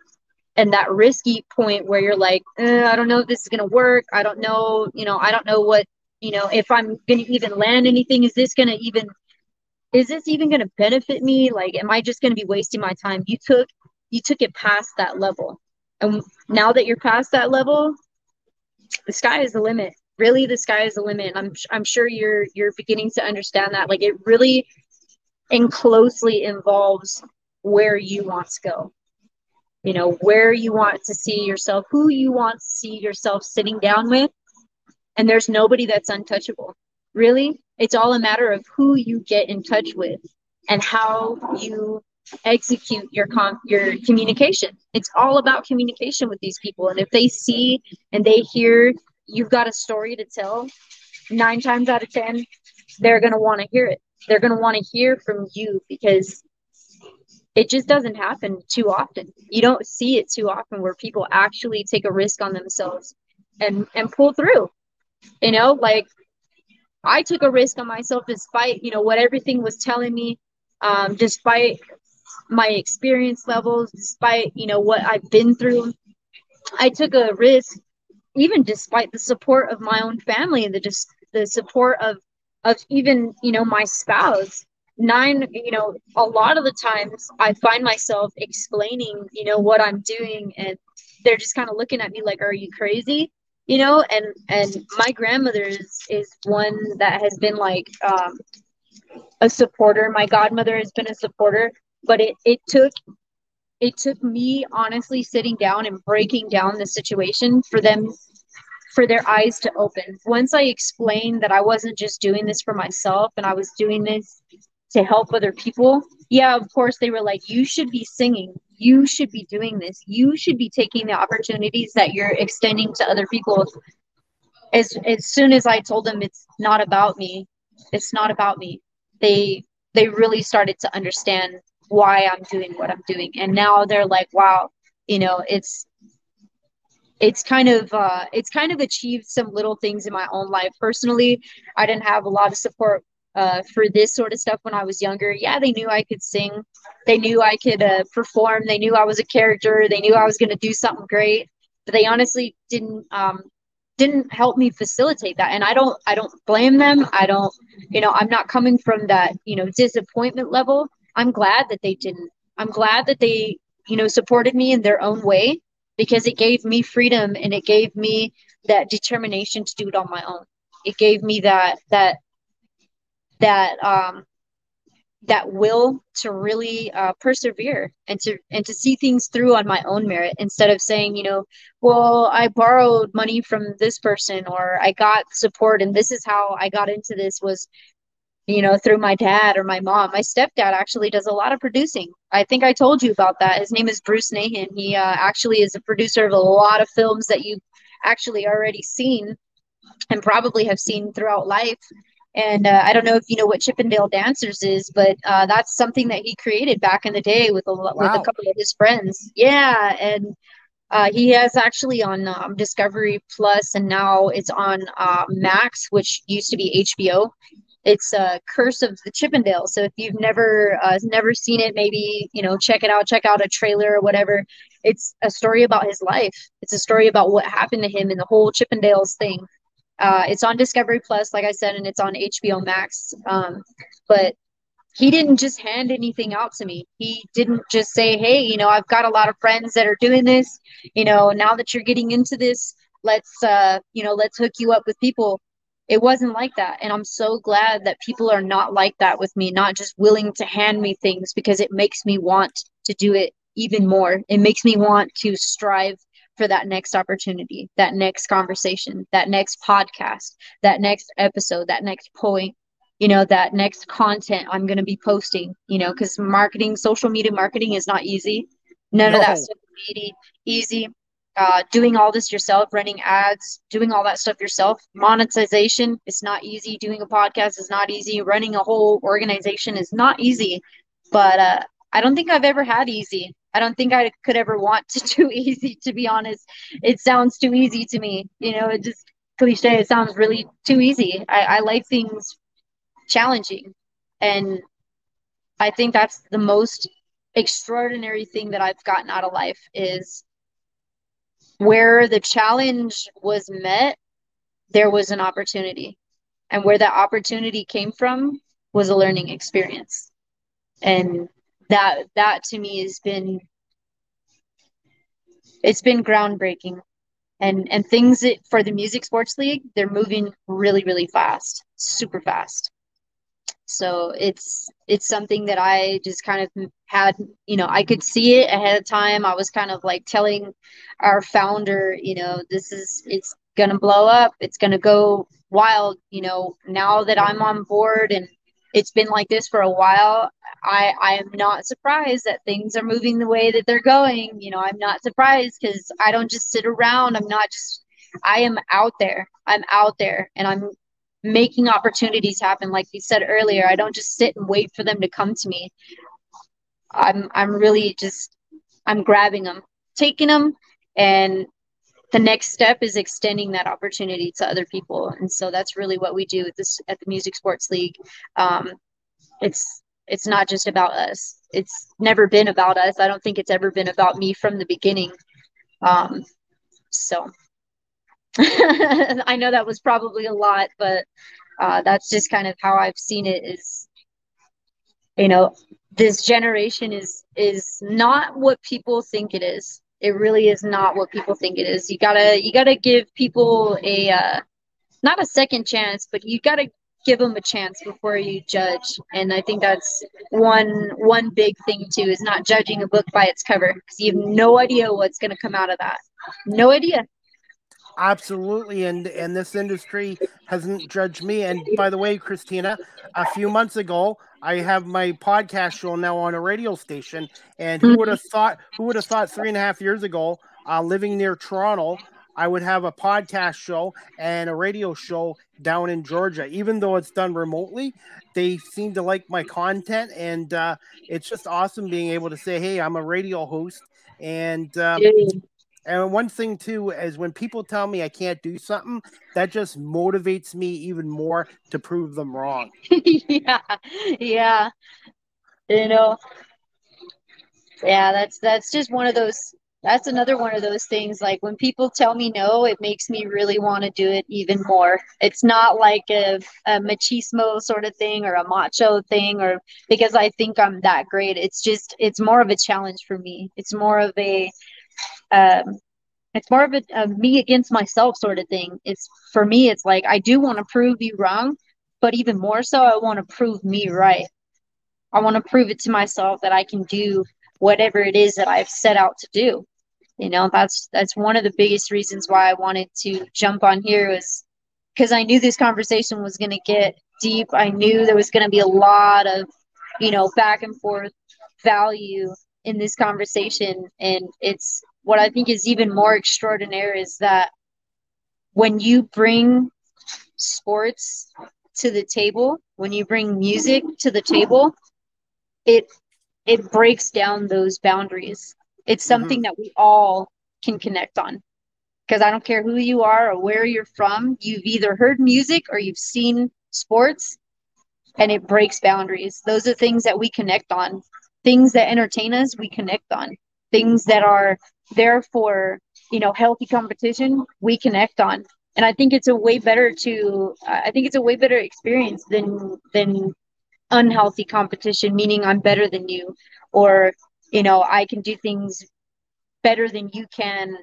and that risky point where you're like, eh, I don't know if this is going to work. I don't know, you know, I don't know what, you know, if I'm going to even land anything. Is this going to even, is this even going to benefit me? Like, am I just going to be wasting my time? You took, you took it past that level. And now that you're past that level, the sky is the limit really the sky is the limit i'm i'm sure you're you're beginning to understand that like it really and closely involves where you want to go you know where you want to see yourself who you want to see yourself sitting down with and there's nobody that's untouchable really it's all a matter of who you get in touch with and how you execute your com- your communication. It's all about communication with these people. And if they see and they hear you've got a story to tell, nine times out of ten, they're gonna want to hear it. They're gonna want to hear from you because it just doesn't happen too often. You don't see it too often where people actually take a risk on themselves and and pull through. You know, like I took a risk on myself despite, you know, what everything was telling me, um, despite my experience levels, despite you know what I've been through. I took a risk, even despite the support of my own family and the the support of of even you know my spouse. Nine, you know, a lot of the times I find myself explaining, you know, what I'm doing, and they're just kind of looking at me like, "Are you crazy?" you know and and my grandmother is is one that has been like um a supporter. My godmother has been a supporter, but it, it took it took me honestly sitting down and breaking down the situation for them for their eyes to open. Once I explained that I wasn't just doing this for myself and I was doing this to help other people, yeah, of course they were like, you should be singing. You should be doing this. You should be taking the opportunities that you're extending to other people. As as soon as I told them it's not about me, it's not about me. They they really started to understand why I'm doing what I'm doing. And now they're like, wow, you know, it's it's kind of uh, it's kind of achieved some little things in my own life personally i didn't have a lot of support uh, for this sort of stuff when i was younger. Yeah they knew i could sing. They knew i could uh, perform. They knew i was a character. They knew i was going to do something great. But they honestly didn't um, didn't help me facilitate that. And i don't i don't blame them. I don't you know i'm not coming from that you know disappointment level. I'm glad that they didn't. I'm glad that they you know supported me in their own way because it gave me freedom and it gave me that determination to do it on my own. It gave me that that that um that will to really uh, persevere and to and to see things through on my own merit instead of saying you know well i borrowed money from this person or i got support and this is how i got into this was you know, through my dad or my mom. My stepdad actually does a lot of producing. I think I told you about that. His name is Bruce Nahin. He uh, actually is a producer of a lot of films that you've actually already seen and probably have seen throughout life. And uh, I don't know if you know what Chippendale Dancers is, but uh, that's something that he created back in the day with a, wow. with a couple of his friends. Yeah, and uh, he has actually on um, Discovery Plus, and now it's on uh, Max, which used to be HBO it's a curse of the chippendale. So if you've never uh, never seen it maybe you know check it out check out a trailer or whatever. It's a story about his life. It's a story about what happened to him and the whole chippendales thing uh, it's on discovery plus like i said and it's on hbo max. Um, but he didn't just hand anything out to me. He didn't just say hey you know i've got a lot of friends that are doing this. You know now that you're getting into this let's uh you know let's hook you up with people. It wasn't like that and i'm so glad that people are not like that with me not just willing to hand me things because it makes me want to do it even more. It makes me want to strive for that next opportunity that next conversation that next podcast that next episode that next point you know that next content i'm going to be posting you know because marketing social media marketing is not easy none no. of that stuff easy easy uh, doing all this yourself, running ads, doing all that stuff yourself. Monetization, it's not easy. Doing a podcast is not easy. Running a whole organization is not easy. But uh, I don't think I've ever had easy. I don't think I could ever want to do easy, to be honest. It sounds too easy to me. You know, it just cliche. It sounds really too easy. I, I like things challenging. And I think that's the most extraordinary thing that I've gotten out of life is where the challenge was met, there was an opportunity. And where that opportunity came from was a learning experience. And that that to me has been it's been groundbreaking. And and things that, for the music sports league, they're moving really, really fast, super fast. So it's it's something that i just kind of had you know i could see it ahead of time. I was kind of like telling our founder you know this is it's gonna blow up. It's gonna go wild you know now that i'm on board and it's been like this for a while. I i am not surprised that things are moving the way that they're going. You know i'm not surprised because i don't just sit around. I'm not just i am out there. I'm out there and i'm making opportunities happen. Like you said earlier i don't just sit and wait for them to come to me. I'm i'm really just i'm grabbing them taking them and the next step is extending that opportunity to other people and so that's really what we do at this at the music sports league um, it's it's not just about us it's never been about us i don't think it's ever been about me from the beginning um, so I know that was probably a lot, but uh, that's just kind of how I've seen it. Is you know, this generation is is not what people think it is. It really is not what people think it is. You gotta you gotta give people a uh, not a second chance, but you gotta give them a chance before you judge. And I think that's one one big thing too is not judging a book by its cover because you have no idea what's to come out of that. No idea. Absolutely, and and this industry hasn't judged me. And by the way, Christina, a few months ago, I have my podcast show now on a radio station, and who would have thought? Who would have thought three and a half years ago, uh, living near Toronto, I would have a podcast show and a radio show down in Georgia. Even though it's done remotely, they seem to like my content, and uh, it's just awesome being able to say, "Hey, I'm a radio host." And um, and one thing too is when people tell me I can't do something, that just motivates me even more to prove them wrong. yeah, yeah, you know, yeah. That's that's just one of those. That's another one of those things. Like when people tell me no, it makes me really want to do it even more. It's not like a, a machismo sort of thing or a macho thing, or because I think I'm that great. It's just it's more of a challenge for me. It's more of a um, it's more of a, a, me against myself sort of thing. It's for me, it's like I do want to prove you wrong, but even more so, I want to prove me right. I want to prove it to myself that I can do whatever it is that I've set out to do. You know, that's that's one of the biggest reasons why I wanted to jump on here was because I knew this conversation was going to get deep. I knew there was going to be a lot of, you know, back and forth value in this conversation and it's what I think is even more extraordinary is that when you bring sports to the table, when you bring music to the table, it it breaks down those boundaries. It's mm-hmm. something mm-hmm. that we all can connect on. Because I don't care who you are or where you're from, you've either heard music or you've seen sports and it breaks boundaries. Those are things that we connect on. Things that entertain us, we connect on. Things that are therefore you know healthy competition we connect on. And i think it's a way better to i think it's a way better experience than than unhealthy competition meaning i'm better than you or you know i can do things better than you can.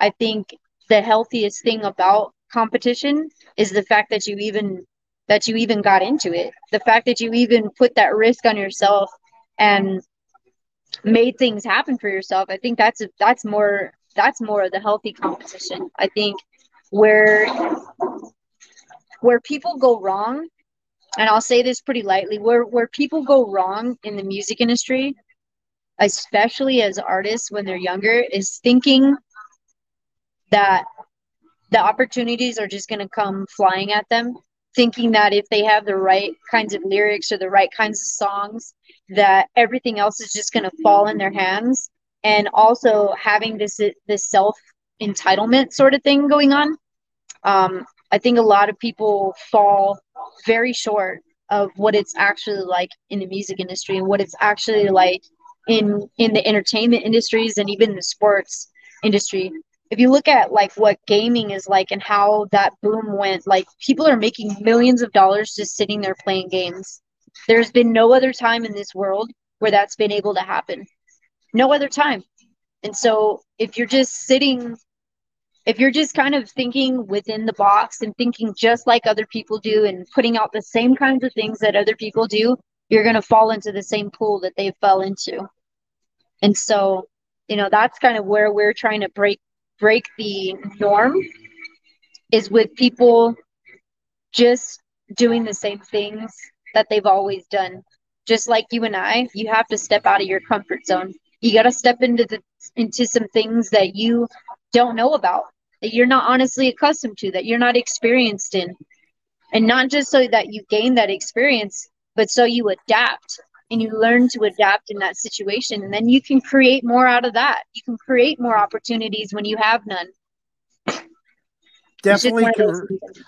I think the healthiest thing about competition is the fact that you even that you even got into it. The fact that you even put that risk on yourself and made things happen for yourself i think that's a, that's more that's more of the healthy competition. I think where where people go wrong and i'll say this pretty lightly where where people go wrong in the music industry especially as artists when they're younger is thinking that the opportunities are just going to come flying at them thinking that if they have the right kinds of lyrics or the right kinds of songs that everything else is just going to fall in their hands. And also having this this self entitlement sort of thing going on um, i think a lot of people fall very short of what it's actually like in the music industry and what it's actually like in in the entertainment industries and even the sports industry if you look at like what gaming is like and how that boom went like people are making millions of dollars just sitting there playing games. There's been no other time in this world where that's been able to happen. No other time. And so if you're just sitting if you're just kind of thinking within the box and thinking just like other people do and putting out the same kinds of things that other people do you're going to fall into the same pool that they fell into. And so you know that's kind of where we're trying to break break the norm is with people just doing the same things that they've always done. Just like you and I, you have to step out of your comfort zone. You got to step into the into some things that you don't know about, that you're not honestly accustomed to, that you're not experienced in. And not just so that you gain that experience, but so you adapt and you learn to adapt in that situation and then you can create more out of that. You can create more opportunities when you have none. Definitely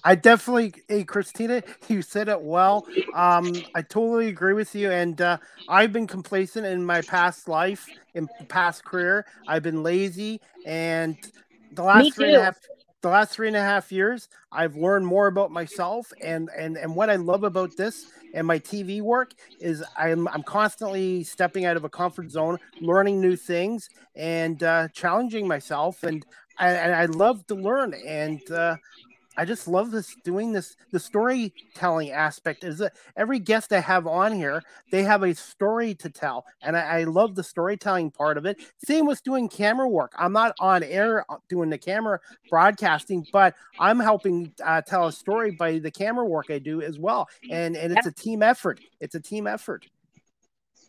i definitely hey christina you said it well. Um i totally agree with you and uh, i've been complacent in my past life in past career. I've been lazy and the last three and a half the last three and a half years i've learned more about myself and and and what i love about this and my tv work is i'm i'm constantly stepping out of a comfort zone learning new things and uh, challenging myself and I, and I love to learn and uh, I just love this doing this. The storytelling aspect is that every guest I have on here, they have a story to tell, and I, I, love the storytelling part of it. Same with doing camera work. I'm not on air uh, doing the camera broadcasting, but I'm helping uh, tell a story by the camera work I do as well. And and it's a team effort. It's a team effort.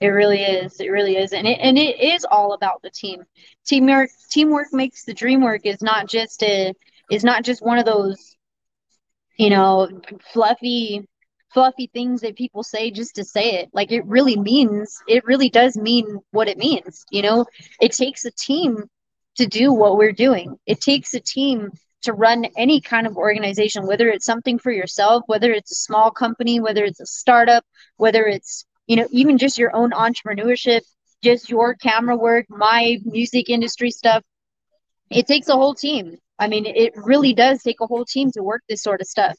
It really is. It really is, and it and it is all about the team. Teamwork teamwork makes the dream work. Is not just a is not just one of those you know, fluffy fluffy things that people say just to say it. Like it really means it really does mean what it means, you know? It takes a team to do what we're doing. It takes a team to run any kind of organization, whether it's something for yourself, whether it's a small company, whether it's a startup, whether it's, you know, even just your own entrepreneurship, just your camera work, my music industry stuff. It takes a whole team. I mean, it really does take a whole team to work this sort of stuff.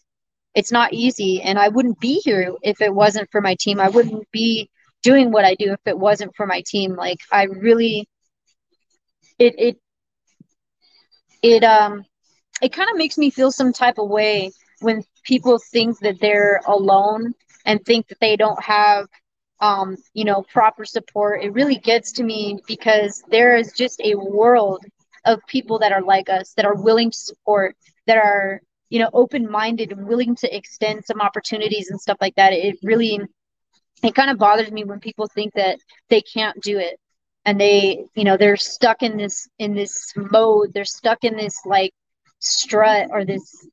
It's not easy, and I wouldn't be here if it wasn't for my team. I wouldn't be doing what I do if it wasn't for my team. Like I really, it it it um it kind of makes me feel some type of way when people think that they're alone and think that they don't have um, you know proper support it really gets to me because there is just a world of people that are like us, that are willing to support, that are, you know, open minded and willing to extend some opportunities and stuff like that. It really, it kind of bothers me when people think that they can't do it and they, you know, they're stuck in this, in this mode. They're stuck in this like strut or this,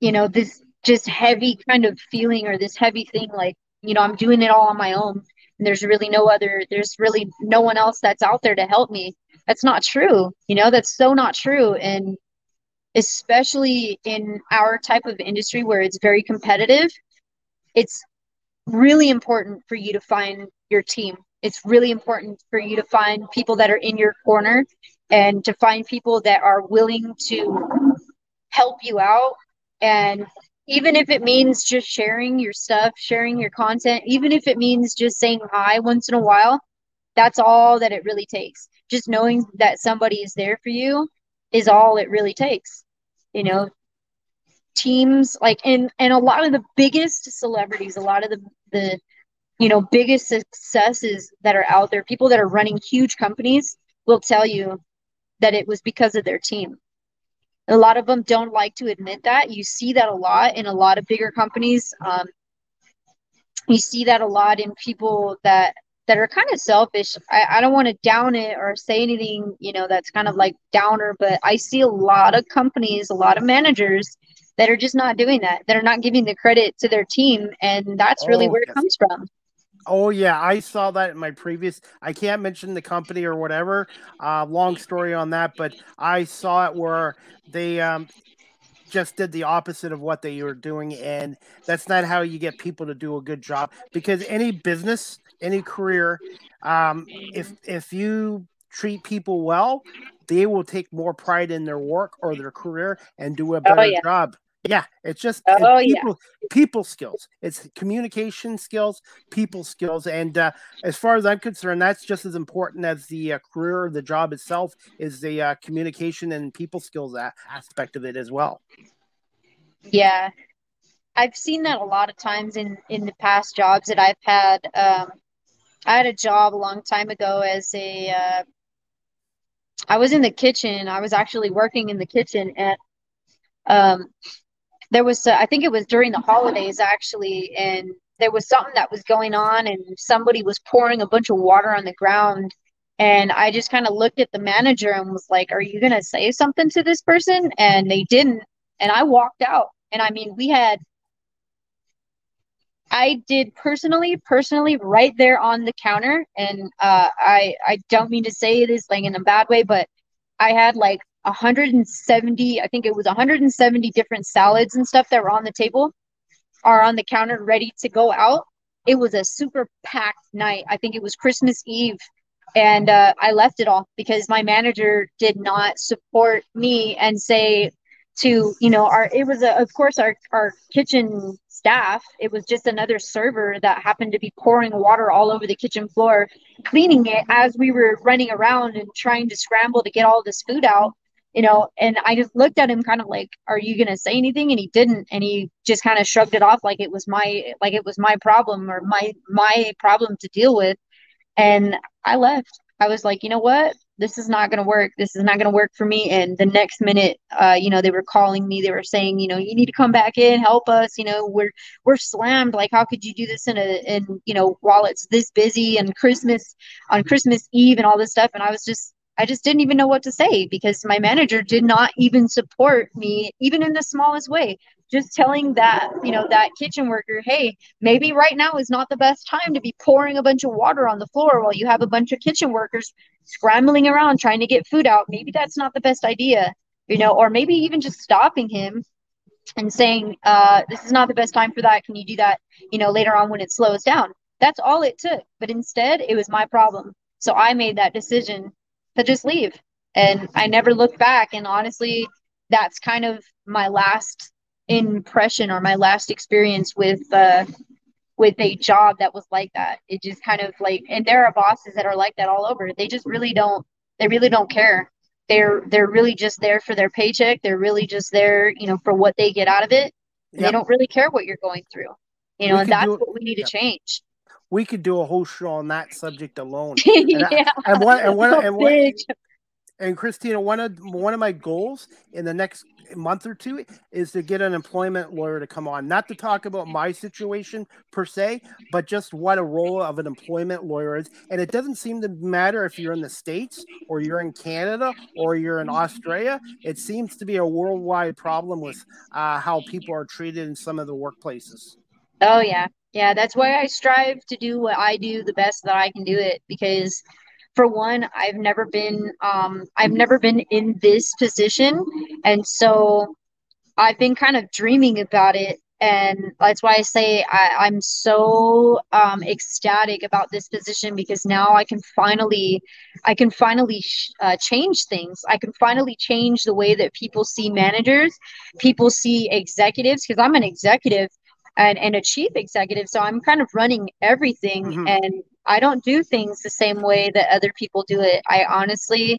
you know, this just heavy kind of feeling or this heavy thing like, you know, I'm doing it all on my own and there's really no other there's really no one else that's out there to help me that's not true you know that's so not true. And especially in our type of industry where it's very competitive it's really important for you to find your team. It's really important for you to find people that are in your corner and to find people that are willing to help you out. And even if it means just sharing your stuff sharing your content even if it means just saying hi once in a while that's all that it really takes just knowing that somebody is there for you is all it really takes you know? Teams like and and a lot of the biggest celebrities a lot of the the you know biggest successes that are out there people that are running huge companies will tell you that it was because of their team. A lot of them don't like to admit that. You see that a lot in a lot of bigger companies. Um, you see that a lot in people that that are kind of selfish. I, I don't want to down it or say anything, you know, that's kind of like downer, but I see a lot of companies, a lot of managers that are just not doing that, that are not giving the credit to their team. And that's really oh, where it comes from. Oh yeah, I saw that in my previous. I can't mention the company or whatever. Uh, long story on that, but I saw it where they um, just did the opposite of what they were doing, and that's not how you get people to do a good job. Because any business any career, um, if if you treat people well, they will take more pride in their work or their career and do a oh, better oh, yeah. job. Yeah, it's just oh, it's people yeah. people skills. It's communication skills, people skills, and uh, as far as I'm concerned, that's just as important as the uh, career, the job itself, is the uh, communication and people skills aspect of it as well. Yeah, I've seen that a lot of times in in the past jobs that I've had. Um, I had a job a long time ago as a. Uh, I was in the kitchen. I was actually working in the kitchen, and um, there was uh, I think it was during the holidays actually, and there was something that was going on, and somebody was pouring a bunch of water on the ground, and I just kind of looked at the manager and was like, "Are you gonna say something to this person?" And they didn't, and I walked out. And I mean, we had I did personally, personally, right there on the counter, and uh, I I don't mean to say this like in a bad way, but I had like 170, I think it was 170 different salads and stuff that were on the table, are on the counter ready to go out. It was a super packed night. I think it was Christmas Eve, and uh, I left it all because my manager did not support me and say to you know our it was a, of course our our kitchen staff. It was just another server that happened to be pouring water all over the kitchen floor, cleaning it as we were running around and trying to scramble to get all this food out. you know, and I just looked at him kind of like, are you going to say anything? And he didn't. And he just kind of shrugged it off like it was my, like it was my problem or my, my problem to deal with. And I left. I was like, you know what? This is not going to work. This is not going to work for me. And the next minute, uh, you know, they were calling me. They were saying, you know, you need to come back in, help us. You know, we're we're slammed. Like, how could you do this in a in you know while it's this busy and Christmas on Christmas Eve and all this stuff? And I was just I just didn't even know what to say because my manager did not even support me, even in the smallest way. Just telling that, you know, that kitchen worker, hey, maybe right now is not the best time to be pouring a bunch of water on the floor while you have a bunch of kitchen workers scrambling around trying to get food out. Maybe that's not the best idea, you know, or maybe even just stopping him and saying, uh, this is not the best time for that. Can you do that, you know, later on when it slows down? That's all it took. But instead, it was my problem. So I made that decision to just leave. And I never looked back. And honestly, that's kind of my last impression or my last experience with uh with a job that was like that. It just kind of like and there are bosses that are like that all over. They just really don't they really don't care. They're they're really just there for their paycheck. They're really just there, you know, for what they get out of it. Yep. They don't really care what you're going through. You know, and that's what we need yep. to change we could do a whole show on that subject alone. And, yeah, I, and what and what and what and Christina, one of one of my goals in the next month or two is to get an employment lawyer to come on, not to talk about my situation per se, but just what a role of an employment lawyer is. And it doesn't seem to matter if you're in the states or you're in Canada or you're in Australia. It seems to be a worldwide problem with uh, how people are treated in some of the workplaces. Oh yeah, yeah, that's why I strive to do what I do the best that I can do it because for one, I've never been um I've never been in this position and so I've been kind of dreaming about it and that's why I say I, am so um, ecstatic about this position because now I can finally, I can finally sh- uh, change things. I can finally change the way that people see managers, people see executives. Because I'm an executive, and, and a chief executive. So I'm kind of running everything mm-hmm. and I don't do things the same way that other people do it. I honestly,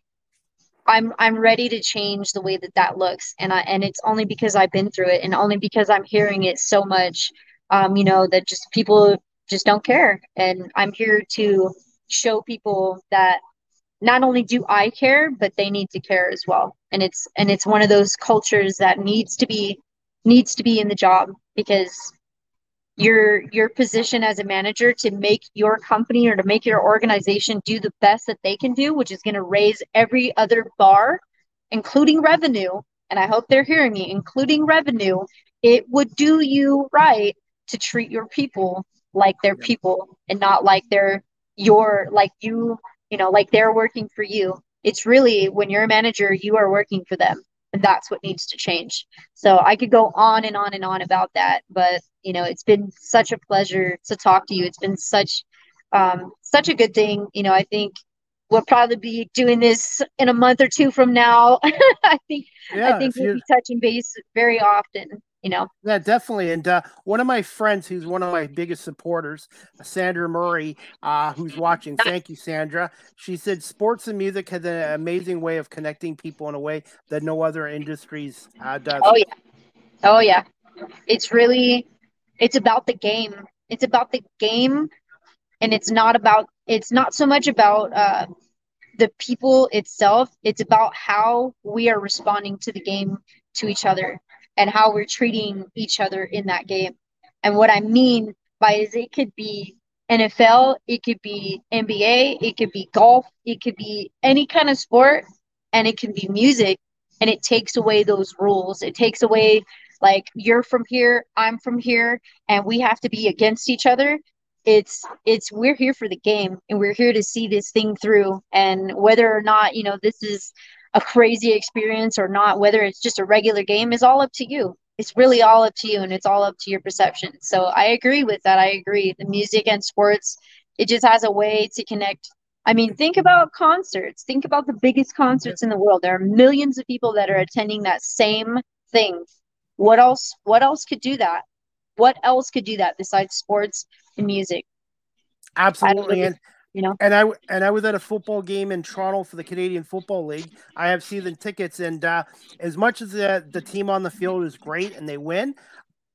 I'm I'm ready to change the way that that looks, and I and it's only because I've been through it, and only because I'm hearing it so much, um, you know, that just people just don't care, and I'm here to show people that not only do I care, but they need to care as well, and it's and it's one of those cultures that needs to be needs to be in the job because your your position as a manager to make your company or to make your organization do the best that they can do which is going to raise every other bar including revenue and i hope they're hearing me including revenue it would do you right to treat your people like they're people and not like they're your like you you know like they're working for you. It's really when you're a manager you are working for them and that's what needs to change. So i could go on and on and on about that but you know it's been such a pleasure to talk to you. It's been such um, such a good thing. You know i think we'll probably be doing this in a month or two from now. I think yeah, i think we'll be touching base very often you know. Yeah definitely. And uh, one of my friends who's one of my biggest supporters sandra murray uh, who's watching thank you sandra. She said sports and music has an amazing way of connecting people in a way that no other industries uh, does. Oh yeah. Oh yeah. It's really it's about the game. It's about the game and it's not about it's not so much about uh, the people itself. It's about how we are responding to the game to each other and how we're treating each other in that game. And what i mean by is it could be nfl it could be nba it could be golf it could be any kind of sport and it can be music and it takes away those rules. It takes away like you're from here i'm from here and we have to be against each other. It's it's we're here for the game and we're here to see this thing through. And whether or not you know this is a crazy experience or not whether it's just a regular game is all up to you. It's really all up to you and it's all up to your perception. So i agree with that. I agree. The music and sports it just has a way to connect. I mean think about concerts. Think about the biggest concerts in the world. There are millions of people that are attending that same thing what else what else could do that what else could do that besides sports and music absolutely and you know. And I and I was at a football game in Toronto for the Canadian Football League. I have season tickets, and uh, as much as the the team on the field is great and they win,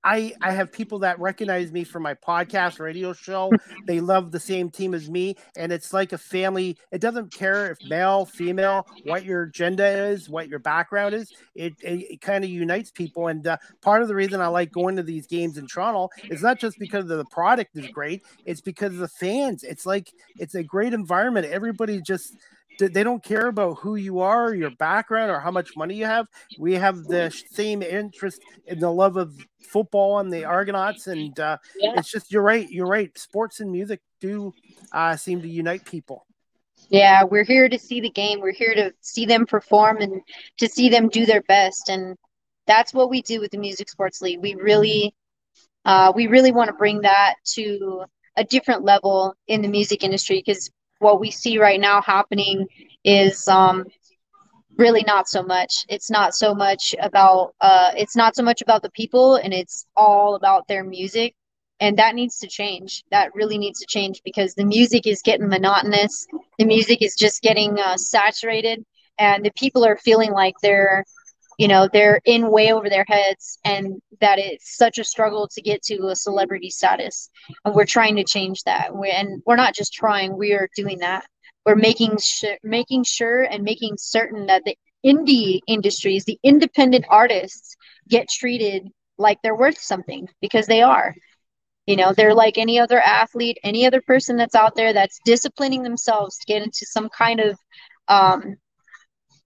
I I have people that recognize me from my podcast radio show. they love the same team as me, and it's like a family. It doesn't care if male, female, what your gender is, what your background is. It it, it kind of unites people, and uh, part of the reason I like going to these games in Toronto is not just because the product is great. It's because of the fans. It's like it's a great environment. Everybody just they don't care about who you are, your background, or how much money you have. We have the same interest in the love of football and the Argonauts, and uh, yeah. it's just you're right. You're right. Sports and music do uh, seem to unite people. Yeah, we're here to see the game. We're here to see them perform and to see them do their best, and that's what we do with the Music Sports League. We really, uh, we really want to bring that to a different level in the music industry because what we see right now happening is um, really not so much. It's not so much about uh, it's not so much about the people, and it's all about their music, and that needs to change. That really needs to change because the music is getting monotonous. The music is just getting uh, saturated, and the people are feeling like they're you know they're in way over their heads and that it's such a struggle to get to a celebrity status. And we're trying to change that. We and we're not just trying we are doing that. We're making sure making sure and making certain that the indie industries the independent artists get treated like they're worth something because they are. You know they're like any other athlete any other person that's out there that's disciplining themselves to get into some kind of um,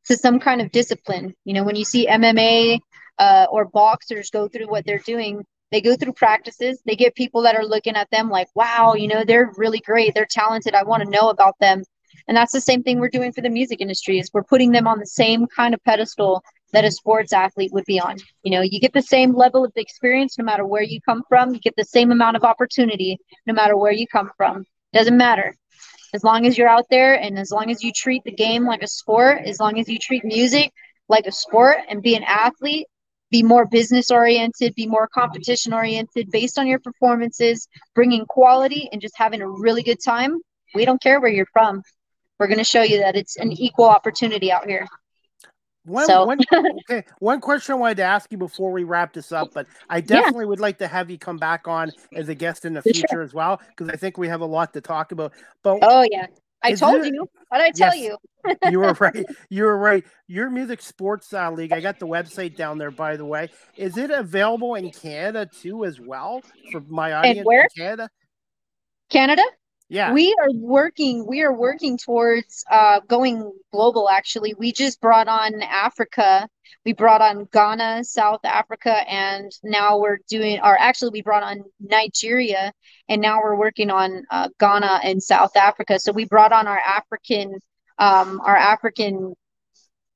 to some kind of discipline. You know, when you see MMA uh, or boxers go through what they're doing, they go through practices. They get people that are looking at them like, wow, you know, they're really great. They're talented. I want to know about them. And that's the same thing we're doing for the music industry is we're putting them on the same kind of pedestal that a sports athlete would be on. You know, you get the same level of experience no matter where you come from. You get the same amount of opportunity no matter where you come from. Doesn't matter as long as you're out there and as long as you treat the game like a sport, as long as you treat music like a sport and be an athlete, be more business oriented, be more competition oriented based on your performances, bringing quality and just having a really good time. We don't care where you're from. We're going to show you that it's an equal opportunity out here. One, so. one, okay, one question I wanted to ask you before we wrap this up, but I definitely yeah. would like to have you come back on as a guest in the future sure. as well, because I think we have a lot to talk about. But oh yeah, I told you. What did I tell yes, you? you were right. You were right. Your music sports uh, league. I got the website down there, by the way. Is it available in Canada too, as well, for my audience and where? in Canada? Canada. Yeah. We are working we are working towards uh, going global actually. We just brought on Africa. We brought on Ghana, South Africa and now we're doing or actually we brought on Nigeria and now we're working on uh, Ghana and South Africa. So we brought on our African um, our African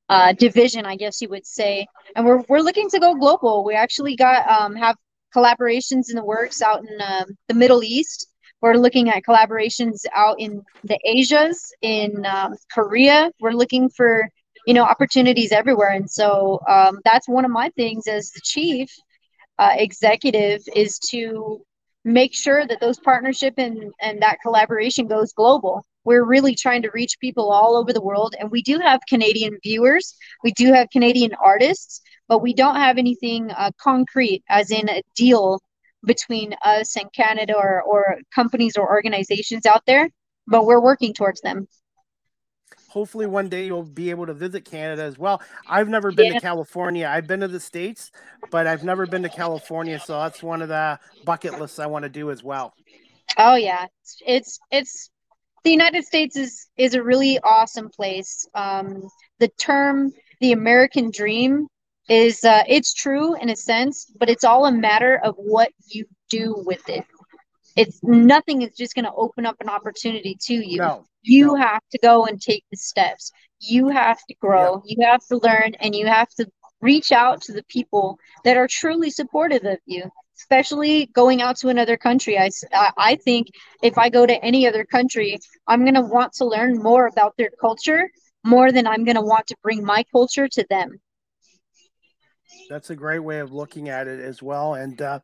uh, division, I guess you would say. And we're we're looking to go global. We actually got um, have collaborations in the works out in uh, the Middle East we're looking at collaborations out in the Asias, in um, Korea. We're looking for you know opportunities everywhere, and so um, that's one of my things as the chief uh, executive is to make sure that those partnership and and that collaboration goes global. We're really trying to reach people all over the world, and we do have Canadian viewers. We do have Canadian artists, but we don't have anything uh, concrete, as in a deal between us and Canada or, or companies or organizations out there, but we're working towards them. Hopefully, one day you'll be able to visit Canada as well. I've never been yeah. to California. I've been to the States, but I've never been to California. So that's one of the bucket lists I want to do as well. Oh, yeah. It's, it's, the United States is, is a really awesome place. Um, the term the American dream is uh, it's true in a sense, but it's all a matter of what you do with it. It's nothing is just going to open up an opportunity to you. No, you no. have to go and take the steps. You have to grow. Yeah. You have to learn, and you have to reach out to the people that are truly supportive of you. Especially going out to another country, I, I think if I go to any other country, I'm going to want to learn more about their culture more than I'm going to want to bring my culture to them that's a great way of looking at it as well. And uh,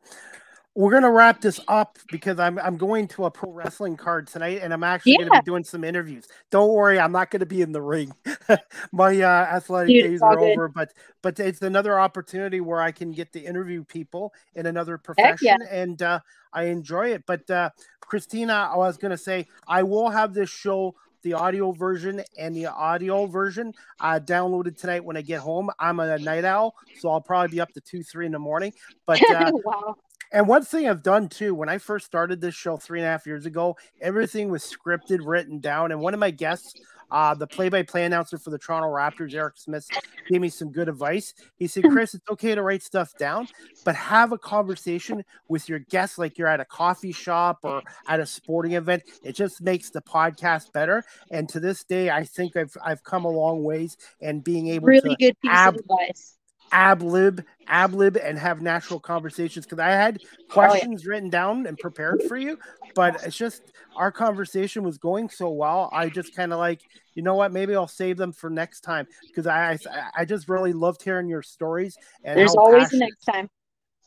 we're gonna wrap this up because I'm I'm going to a pro wrestling card tonight, and I'm actually Yeah. gonna be doing some interviews. Don't worry, I'm not gonna be in the ring. My uh, athletic Dude, days are good. over, but but it's another opportunity where I can get to interview people in another profession, yeah. and uh, I enjoy it. But uh, Christina, I was gonna say I will have this show. The audio version and the audio version uh, downloaded tonight when I get home. I'm a night owl, so I'll probably be up to two, three in the morning. But uh, wow. and one thing I've done too, when I first started this show three and a half years ago, everything was scripted, written down. And one of my guests, uh, the play-by-play announcer for the Toronto Raptors, Eric Smith, gave me some good advice. He said, "Chris, it's okay to write stuff down, but have a conversation with your guests like you're at a coffee shop or at a sporting event. It just makes the podcast better." And to this day, I think I've I've come a long ways and being able to Really to good piece ab- of advice. Ab lib ab lib and have natural conversations because i had questions written down and prepared for you but it's just our conversation was going so well i just kind of like you know what maybe i'll save them for next time because I, I i just really loved hearing your stories and There's always passionate- next time.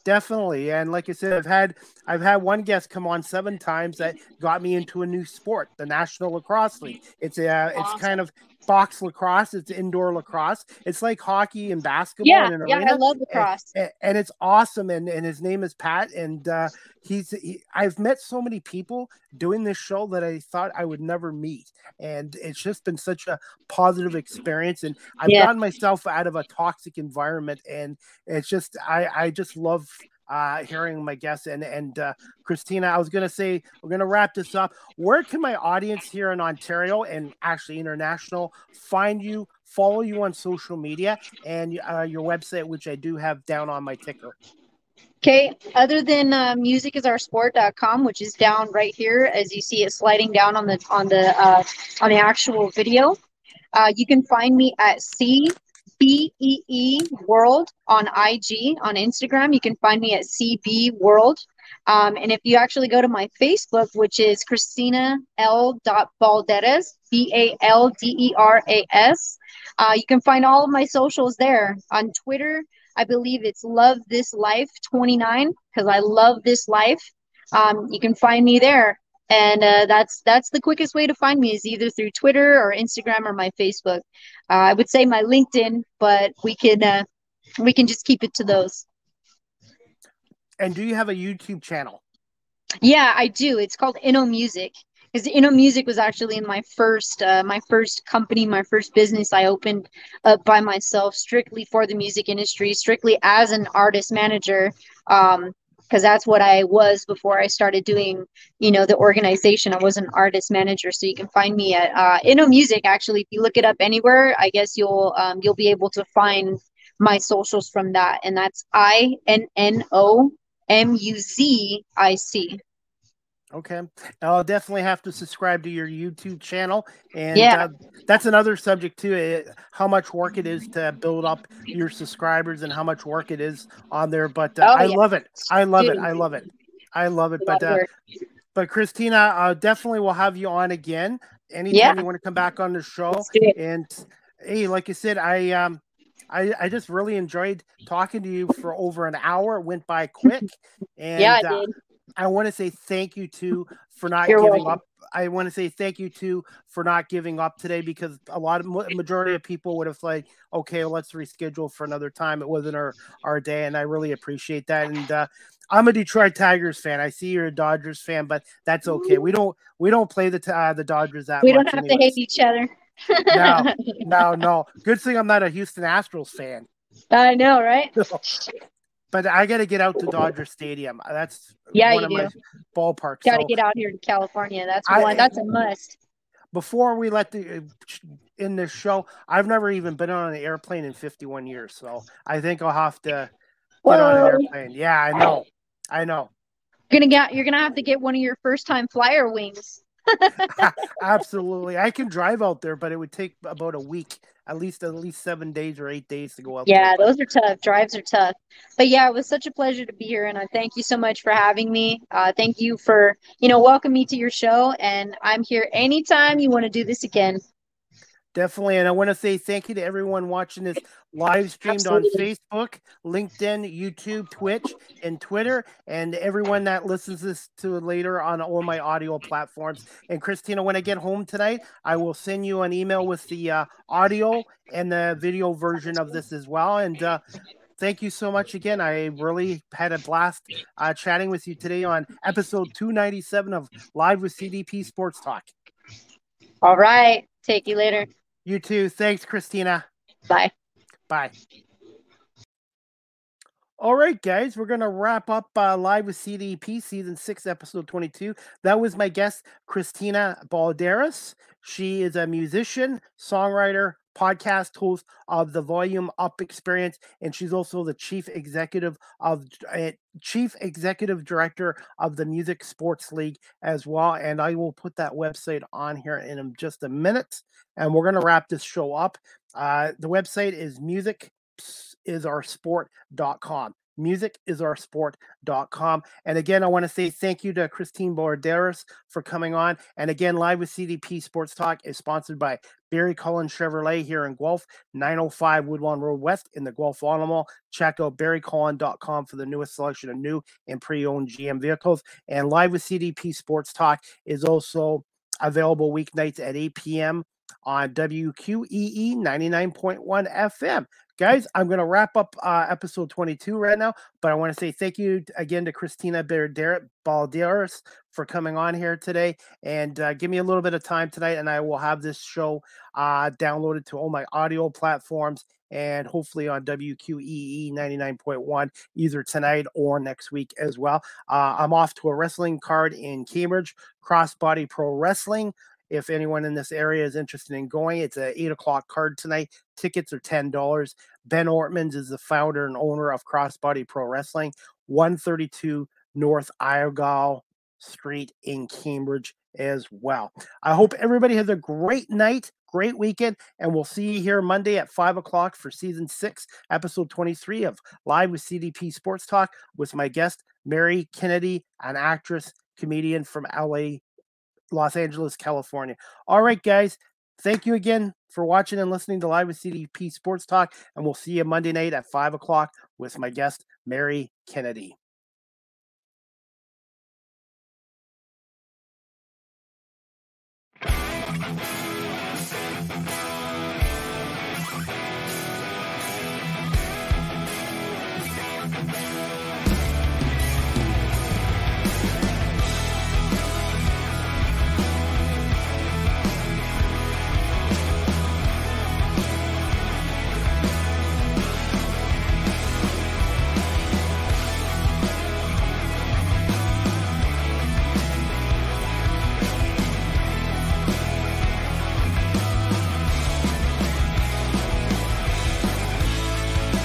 definitely and like i said i've had i've had one guest come on seven times that got me into a new sport the national lacrosse league it's a it's kind of box lacrosse it's indoor lacrosse it's like hockey and basketball Yeah, in an yeah, I love lacrosse. and, and it's awesome and, and his name is pat and uh he's he, i've met so many people doing this show that i thought i would never meet and it's just been such a positive experience and i've Yeah. gotten myself out of a toxic environment and it's just i i just love uh hearing my guests. And and uh christina i was gonna say we're gonna wrap this up. Where can my audience here in ontario and actually international find you follow you on social media and uh, your website which i do have down on my ticker? Okay, other than uh, musicisoursport.com, which is down right here, as you see it sliding down on the on the uh, on the actual video, uh, you can find me at CBEE World on IG on Instagram. You can find me at CB World, um, and if you actually go to my Facebook, which is Christina L. Balderas, B A L D E R A S, uh, you can find all of my socials there on Twitter. I believe it's Love This Life 29 because I love this life. Um, you can find me there, and uh, that's that's the quickest way to find me is either through Twitter or Instagram or my Facebook. Uh, I would say my LinkedIn, but we can uh, we can just keep it to those. and do you have a youtube channel Yeah, I do. It's called Inno Muzic. Because Inno Muzic was actually in my first uh, my first company, my first business I opened up by myself, strictly for the music industry, strictly as an artist manager. Um, because that's what I was before I started doing, you know, the organization. I was an artist manager, so you can find me at uh, Inno Muzic. Actually, if you look it up anywhere, I guess you'll um, you'll be able to find my socials from that, and that's I N N O M U Z I C. Okay. I'll definitely have to subscribe to your YouTube channel. And Yeah. uh, that's another subject too. eh, how much work it is to build up your subscribers and how much work it is on there. But uh, Oh, I yeah. love it. I love it. I love it. I love it. But uh, but Christina, uh, definitely will have you on again anytime Yeah. you want to come back on the show. It. And hey, like you said, I um I, I just really enjoyed talking to you for over an hour. It went by quick. And yeah, I want to say thank you too for not You're giving welcome. up. I want to say thank you too for not giving up today because a lot of majority of people would have like, okay, well, let's reschedule for another time. It wasn't our our day, and I really appreciate that. And uh, I'm a Detroit Tigers fan. I see you're a Dodgers fan, but that's okay. We don't we don't play the uh, the Dodgers that We don't have to hate each other. No. No, no. Good thing I'm not a Houston Astros fan. I know, right? But I got to get out to Dodger Stadium. That's Yeah, one you of my ballparks. Got to So- get out here to California. That's I- one. That's a must. before we let the uh, in this show, I've never even been on an airplane in 51 years, so I think I'll have to get on an airplane. Yeah, I know, I know, You're gonna get. You're gonna have to get one of your first time flyer wings. absolutely. I can drive out there, but it would take about a week, at least at least seven days or eight days to go out. Yeah, there. those are tough. Drives are tough. But yeah, it was such a pleasure to be here, and I thank you so much for having me. Uh, thank you for you know welcome me to your show, and I'm here anytime you want to do this again. Definitely. And I want to say thank you to everyone watching this live streamed Absolutely. on Facebook, LinkedIn, YouTube, Twitch, and Twitter, and everyone that listens this to later on all my audio platforms. And Christina, when I get home tonight, I will send you an email with the uh, audio and the video version of this as well. And uh, thank you so much again. I really had a blast uh, chatting with you today on episode 297 of Live with CDP Sports Talk. All right. Take you later. You too. Thanks, Christina. Bye. Bye. All right, guys, we're going to wrap up uh, live with CDP season six, episode 22. That was my guest, Christina Balderas. She is a musician, songwriter, podcast host of the Volume Up Experience, and she's also the chief executive of uh, chief executive director of the Music Sports League as well. And I will put that website on here in just a minute, and we're going to wrap this show up. Uh, the website is musicisoursport.com musicisoursport.com. And again, I want to say thank you to Christine Balderas for coming on. And again, Live with CDP Sports Talk is sponsored by Barry Cullen Chevrolet here in Guelph, 905 Woodlawn Road West in the Guelph Auto Mall. Check out barrycullen.com for the newest selection of new and pre-owned GM vehicles. And Live with CDP Sports Talk is also available weeknights at 8 p.m. on WQEE 99.1 FM. Guys, I'm going to wrap up uh, episode 22 right now, but I want to say thank you again to Christina Balderas for coming on here today and uh, give me a little bit of time tonight, and I will have this show uh, downloaded to all my audio platforms and hopefully on WQEE 99.1 either tonight or next week as well. Uh, I'm off to a wrestling card in Cambridge, Crossbody Pro Wrestling. If anyone in this area is interested in going, it's a eight o'clock card tonight. Tickets are ten dollars. Ben Ortmans is the founder and owner of Crossbody Pro Wrestling, 132 North Iogall Street in Cambridge as well. I hope everybody has a great night, great weekend, and we'll see you here Monday at five o'clock for season six, episode 23 of Live with CDP Sports Talk with my guest, Mary Kennedy, an actress, comedian from LA Los Angeles, California. All right, guys. Thank you again for watching and listening to Live with CDP Sports Talk. And we'll see you Monday night at 5 o'clock with my guest, Mary Kennedy.